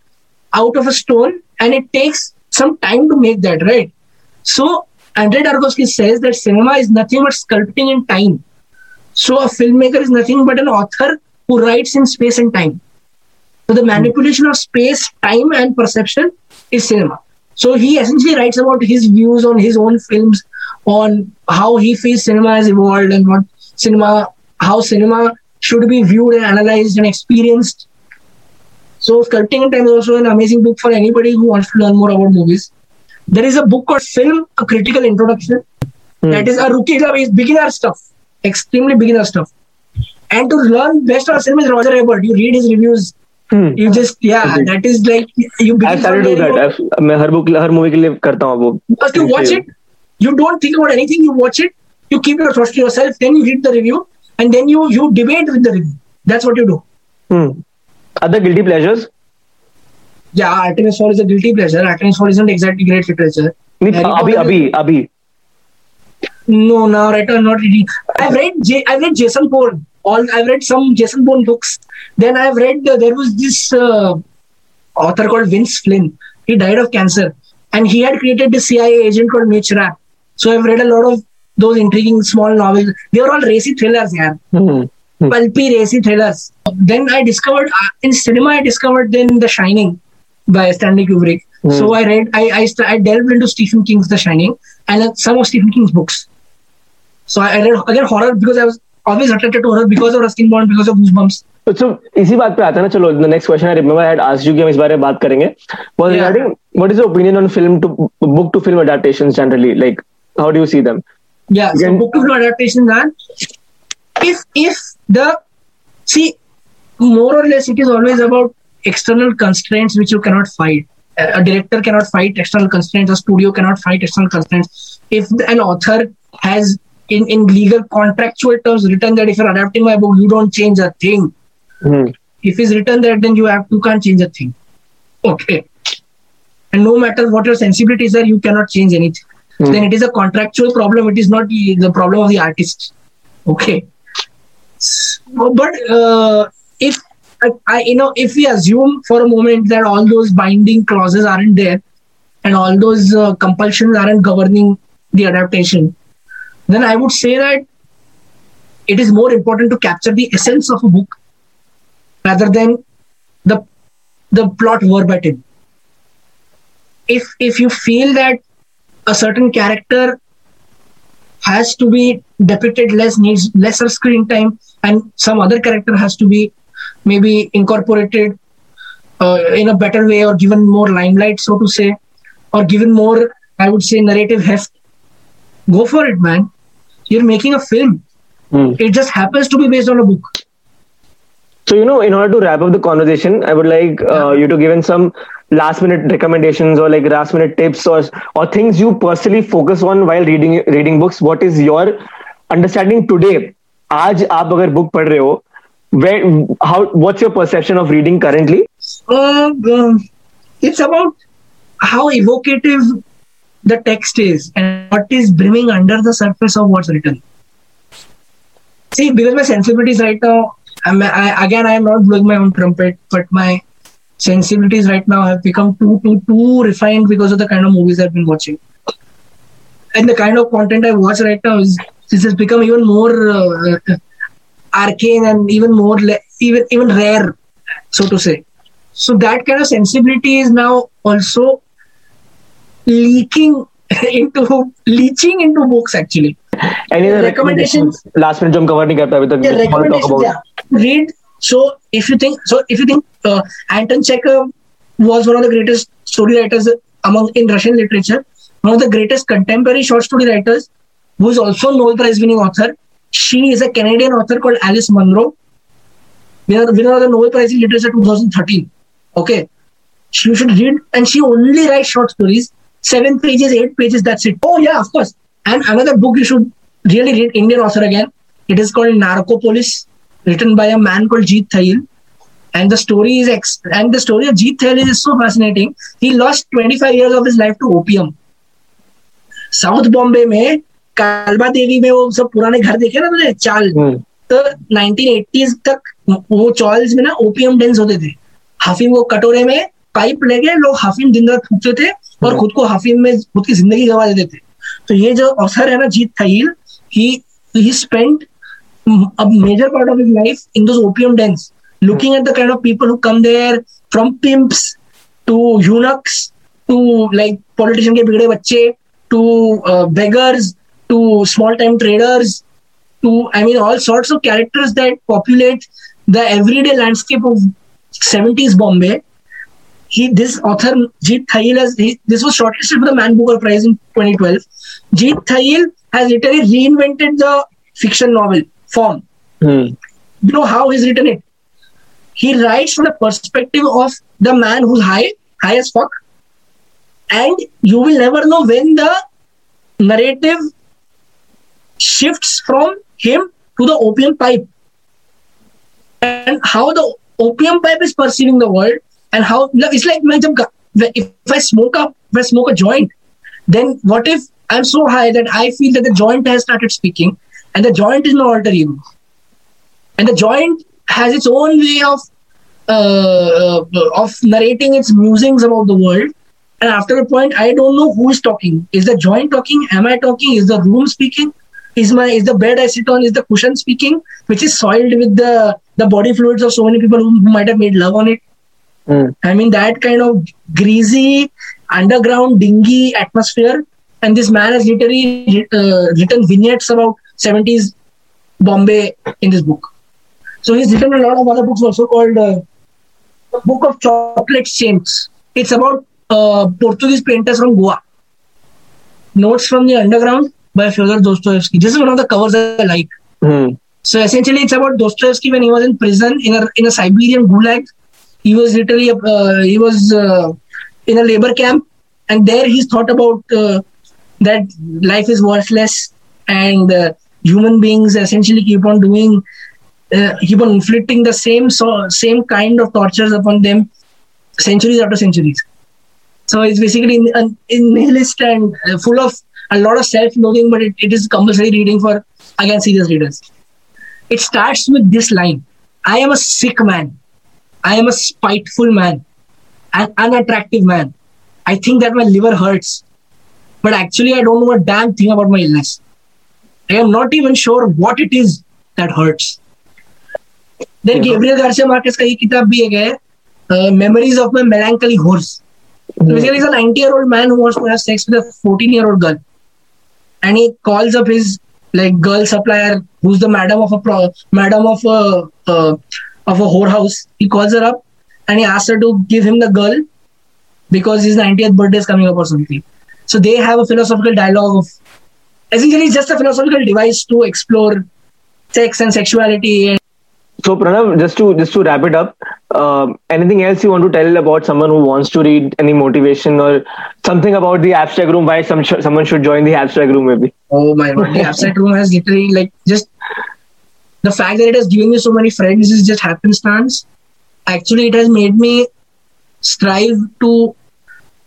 out of a stone and it takes some time to make that right? So andrei tarkovsky says that cinema is nothing but sculpting in time. So a filmmaker is nothing but an author who writes in space and time. So the manipulation of space, time, and perception is cinema. So he essentially writes about his views on his own films, on how he feels cinema has evolved and what cinema, how cinema should be viewed and analyzed and experienced. So Sculpting in Time is also an amazing book for anybody who wants to learn more about movies. There is a book called Film, a critical introduction. Mm. That is a rookie is beginner stuff, extremely beginner stuff. And to learn best of cinema is Roger Ebert. You read his reviews Hmm. You just yeah, okay. that is like you. I started to do that. I've, मैं हर book हर movie के लिए करता हूँ वो. First you watch it, you don't think about anything. You watch it, you keep your thoughts to yourself. Then you read the review, and then you you debate with the review. That's what you do. Hmm. Other guilty pleasures. Yeah, Artemis Fowl is a guilty pleasure. Artemis Fowl isn't exactly great literature. Abhi, Abhi, Abhi. no, no, right now not really. I've read J- I've read Jason Bourne. All I've read some Jason Bourne books. Then I've read uh, there was this uh, author called Vince Flynn. He died of cancer, and he had created this CIA agent called Mitch Rapp. So I've read a lot of those intriguing small novels. They were all racy thrillers, yeah. Mm-hmm. Pulpy racy thrillers. Then I discovered uh, in cinema. I discovered then The Shining by Stanley Kubrick. Mm. So I read, I, I, I delved into Stephen King's The Shining and some of Stephen King's books. So I, I read again horror because I was always attracted to horror because of Ruskin Bond, because of Goosebumps. So इसी बात पे आता है ना चलो the next question I remember I had asked you कि हम इस बारे में बात करेंगे regarding what is your opinion on film to book to film adaptations generally like how do you see them yeah so book to film adaptations are if if the see more or less it is always about external constraints which you cannot fight a director cannot fight external constraints a studio cannot fight external constraints if an author has in, in legal contractual terms written that if you're adapting my book, you don't change a thing. Mm. If it's written that, then you have to can't change a thing. Okay. And no matter what your sensibilities are, you cannot change anything. Mm. Then it is a contractual problem. It is not the, the problem of the artist. Okay. So, but uh, if I, I, you know, if we assume for a moment that all those binding clauses aren't there, and all those uh, compulsions aren't governing the adaptation, then I would say that it is more important to capture the essence of a book rather than the the plot verbatim. If if you feel that a certain character has to be depicted less, needs lesser screen time, and some other character has to be maybe incorporated uh, in a better way or given more limelight, so to say, or given more, I would say, narrative heft. Go for it, man You're making a film. Mm. It just happens to be based on a book. So, you know, in order to wrap up the conversation, I would like uh, you to give in some last minute recommendations or like last minute tips or or things you personally focus on while reading reading books. What is your understanding today? आज आप अगर book पढ़ रहे हो where how what's your perception of reading currently uh, uh, it's about how evocative the text is and what is brimming under the surface of what's written. See, because my sensibilities right now, I'm, I, again, I am not blowing my own trumpet, but my sensibilities right now have become too, too, too refined because of the kind of movies I've been watching. And the kind of content I watch right now is this has become even more uh, arcane and even more le- even even rare, so to say. So that kind of sensibility is now also leaking into leaching into books actually. Any other recommendations? Last minute, jump cover nahi. Yeah, recommendations. Read. So if you think, so if you think, uh, Anton Chekhov was one of the greatest story writers among in Russian literature. One of the greatest contemporary short story writers, who is also Nobel Prize winning author. She is a Canadian author called Alice Munro, winner, winner of the Nobel Prize in Literature 2013. Okay, you should read, and she only writes short stories seven pages, eight pages, that's it. Oh, yeah, of course. And another book you should really read, Indian author again. It is called Narcopolis, written by a man called Jeet Thayil. And the story is ex- and the story of Jeet Thayil is so fascinating. He lost 25 years of his life to opium. South Bombay में कालबा देवी में वो सब पुराने घर देखे ना मैंने चाल हम्म, तो 1980s तक वो चॉल्स में ना ओपीएम डेंस होते थे हाफिम वो कटोरे में पाइप लेके लोग हाफिम दिन रात फूकते थे और हाँ। खुद को हफीम में खुद की ज़िंदगी गंवा देते। थे तो ये जो अवसर है ना जीत थाइल ही स्पेंड अब major part of life in those opium dens looking at the kind of people who come there from pimps to eunuchs to like politician के बिगड़े बच्चे to beggars to small time traders to I mean all sorts of characters that populate the everyday landscape of seventies Bombay He this author Jeet Thayil has he, this was shortlisted for the Man Booker Prize in 2012. Jeet Thayil has literally reinvented the fiction novel form. hmm, You know how he's written it? He writes from the perspective of the man who's high, high as fuck, and you will never know when the narrative shifts from him to the opium pipe and how the opium pipe is perceiving the world and how it's like When if I smoke up, if I smoke a joint, then what if I'm so high that I feel that the joint has started speaking, and the joint is not alter ego, and the joint has its own way of uh, uh, of narrating its musings about the world. And after a point, I don't know who is talking. Is the joint talking? Am I talking? Is the room speaking? Is my is the bed I sit on? Is the cushion speaking? Which is soiled with the the body fluids of so many people who might have made love on it hmm. I mean, that kind of greasy, underground, dingy atmosphere. And this man has literally uh, written vignettes about 70s Bombay in this book. So he's written a lot of other books also called uh, The Book of Chocolate Saints. It's about uh, Portuguese painters from Goa. Notes from the Underground by Fyodor Dostoevsky. This is one of the covers I like. Hmm. So essentially, it's about Dostoevsky when he was in prison in a in a Siberian gulag. He was literally uh, he was uh, in a labor camp, and there he's thought about uh, that life is worthless and uh, human beings essentially keep on doing uh, keep on inflicting the same so same kind of tortures upon them centuries after centuries. So it's basically in, in, in nihilist and full of a lot of self-loathing, but it, it is compulsory reading for again serious readers. It starts with this line: "I am a sick man. I am a spiteful man, an unattractive man. I think that my liver hurts, but actually, I don't know a damn thing about my illness. I am not even sure what it is that hurts. Then yeah. Gabriel Garcia Marquez का ये किताब भी है Memories of My Melancholy Whores. Mm-hmm. Basically, he's a 90 year old man who wants to have sex with a 14 year old girl. And he calls up his like girl supplier, who's the madam of a pro- madam of a, a of a whorehouse. He calls her up and he asks her to give him the girl because his 90th birthday is coming up or something. So they have a philosophical dialogue of essentially just a philosophical device to explore sex and sexuality and So Pranav, just to just to wrap it up, um, anything else you want to tell about someone who wants to read any motivation or something about the abstract room? Why some sh- someone should join the abstract room? Maybe. Oh my god, the abstract room has literally like just the fact that it has given me so many friends is just happenstance. Actually, it has made me strive to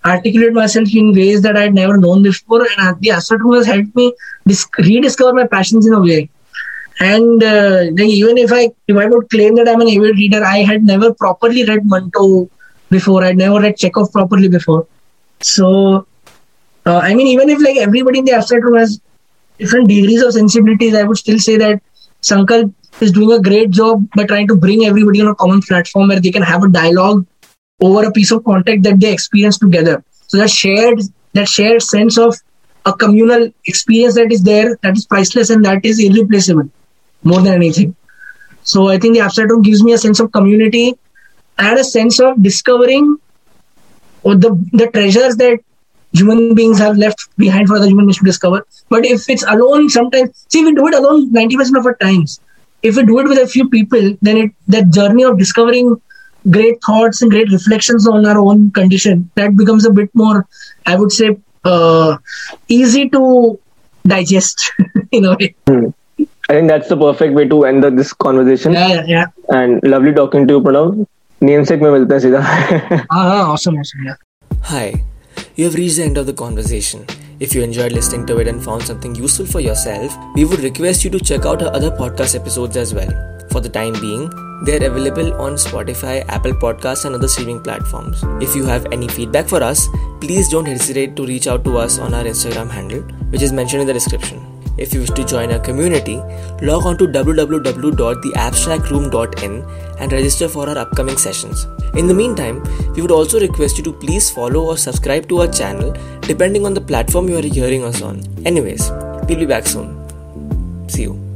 articulate myself in ways that I had never known before, and the room has helped me dis- rediscover my passions in a way. And uh, even if I if I would claim that I'm an avid reader, I had never properly read Manto before. I'd never read Chekhov properly before. So uh, I mean, even if like everybody in the abstract has different degrees of sensibilities, I would still say that Sankalp is doing a great job by trying to bring everybody on a common platform where they can have a dialogue over a piece of content that they experience together. So that shared that shared sense of a communal experience that is there, that is priceless and that is irreplaceable more than anything. So I think the abstract gives me a sense of community and a sense of discovering the the treasures that human beings have left behind for other human beings to discover. But if it's alone, sometimes see we do it alone ninety percent of our times. If we do it with a few people, then it that journey of discovering great thoughts and great reflections on our own condition that becomes a bit more, I would say, uh, easy to digest in a way. I think that's the perfect way to end the, this conversation. Yeah, yeah. And lovely talking to you, Pranav. Namesake में मिलते हैं सीधा. Ah, ah, awesome, awesome. Yeah. Hi, you have reached the end of the conversation. If you enjoyed listening to it and found something useful for yourself, we would request you to check out our other podcast episodes as well. For the time being, they are available on Spotify, Apple Podcasts, and other streaming platforms. If you have any feedback for us, please don't hesitate to reach out to us on our Instagram handle, which is mentioned in the description. If you wish to join our community, log on to www.theabstractroom.in and register for our upcoming sessions. In the meantime, we would also request you to please follow or subscribe to our channel depending on the platform you are hearing us on. Anyways, we'll be back soon. See you.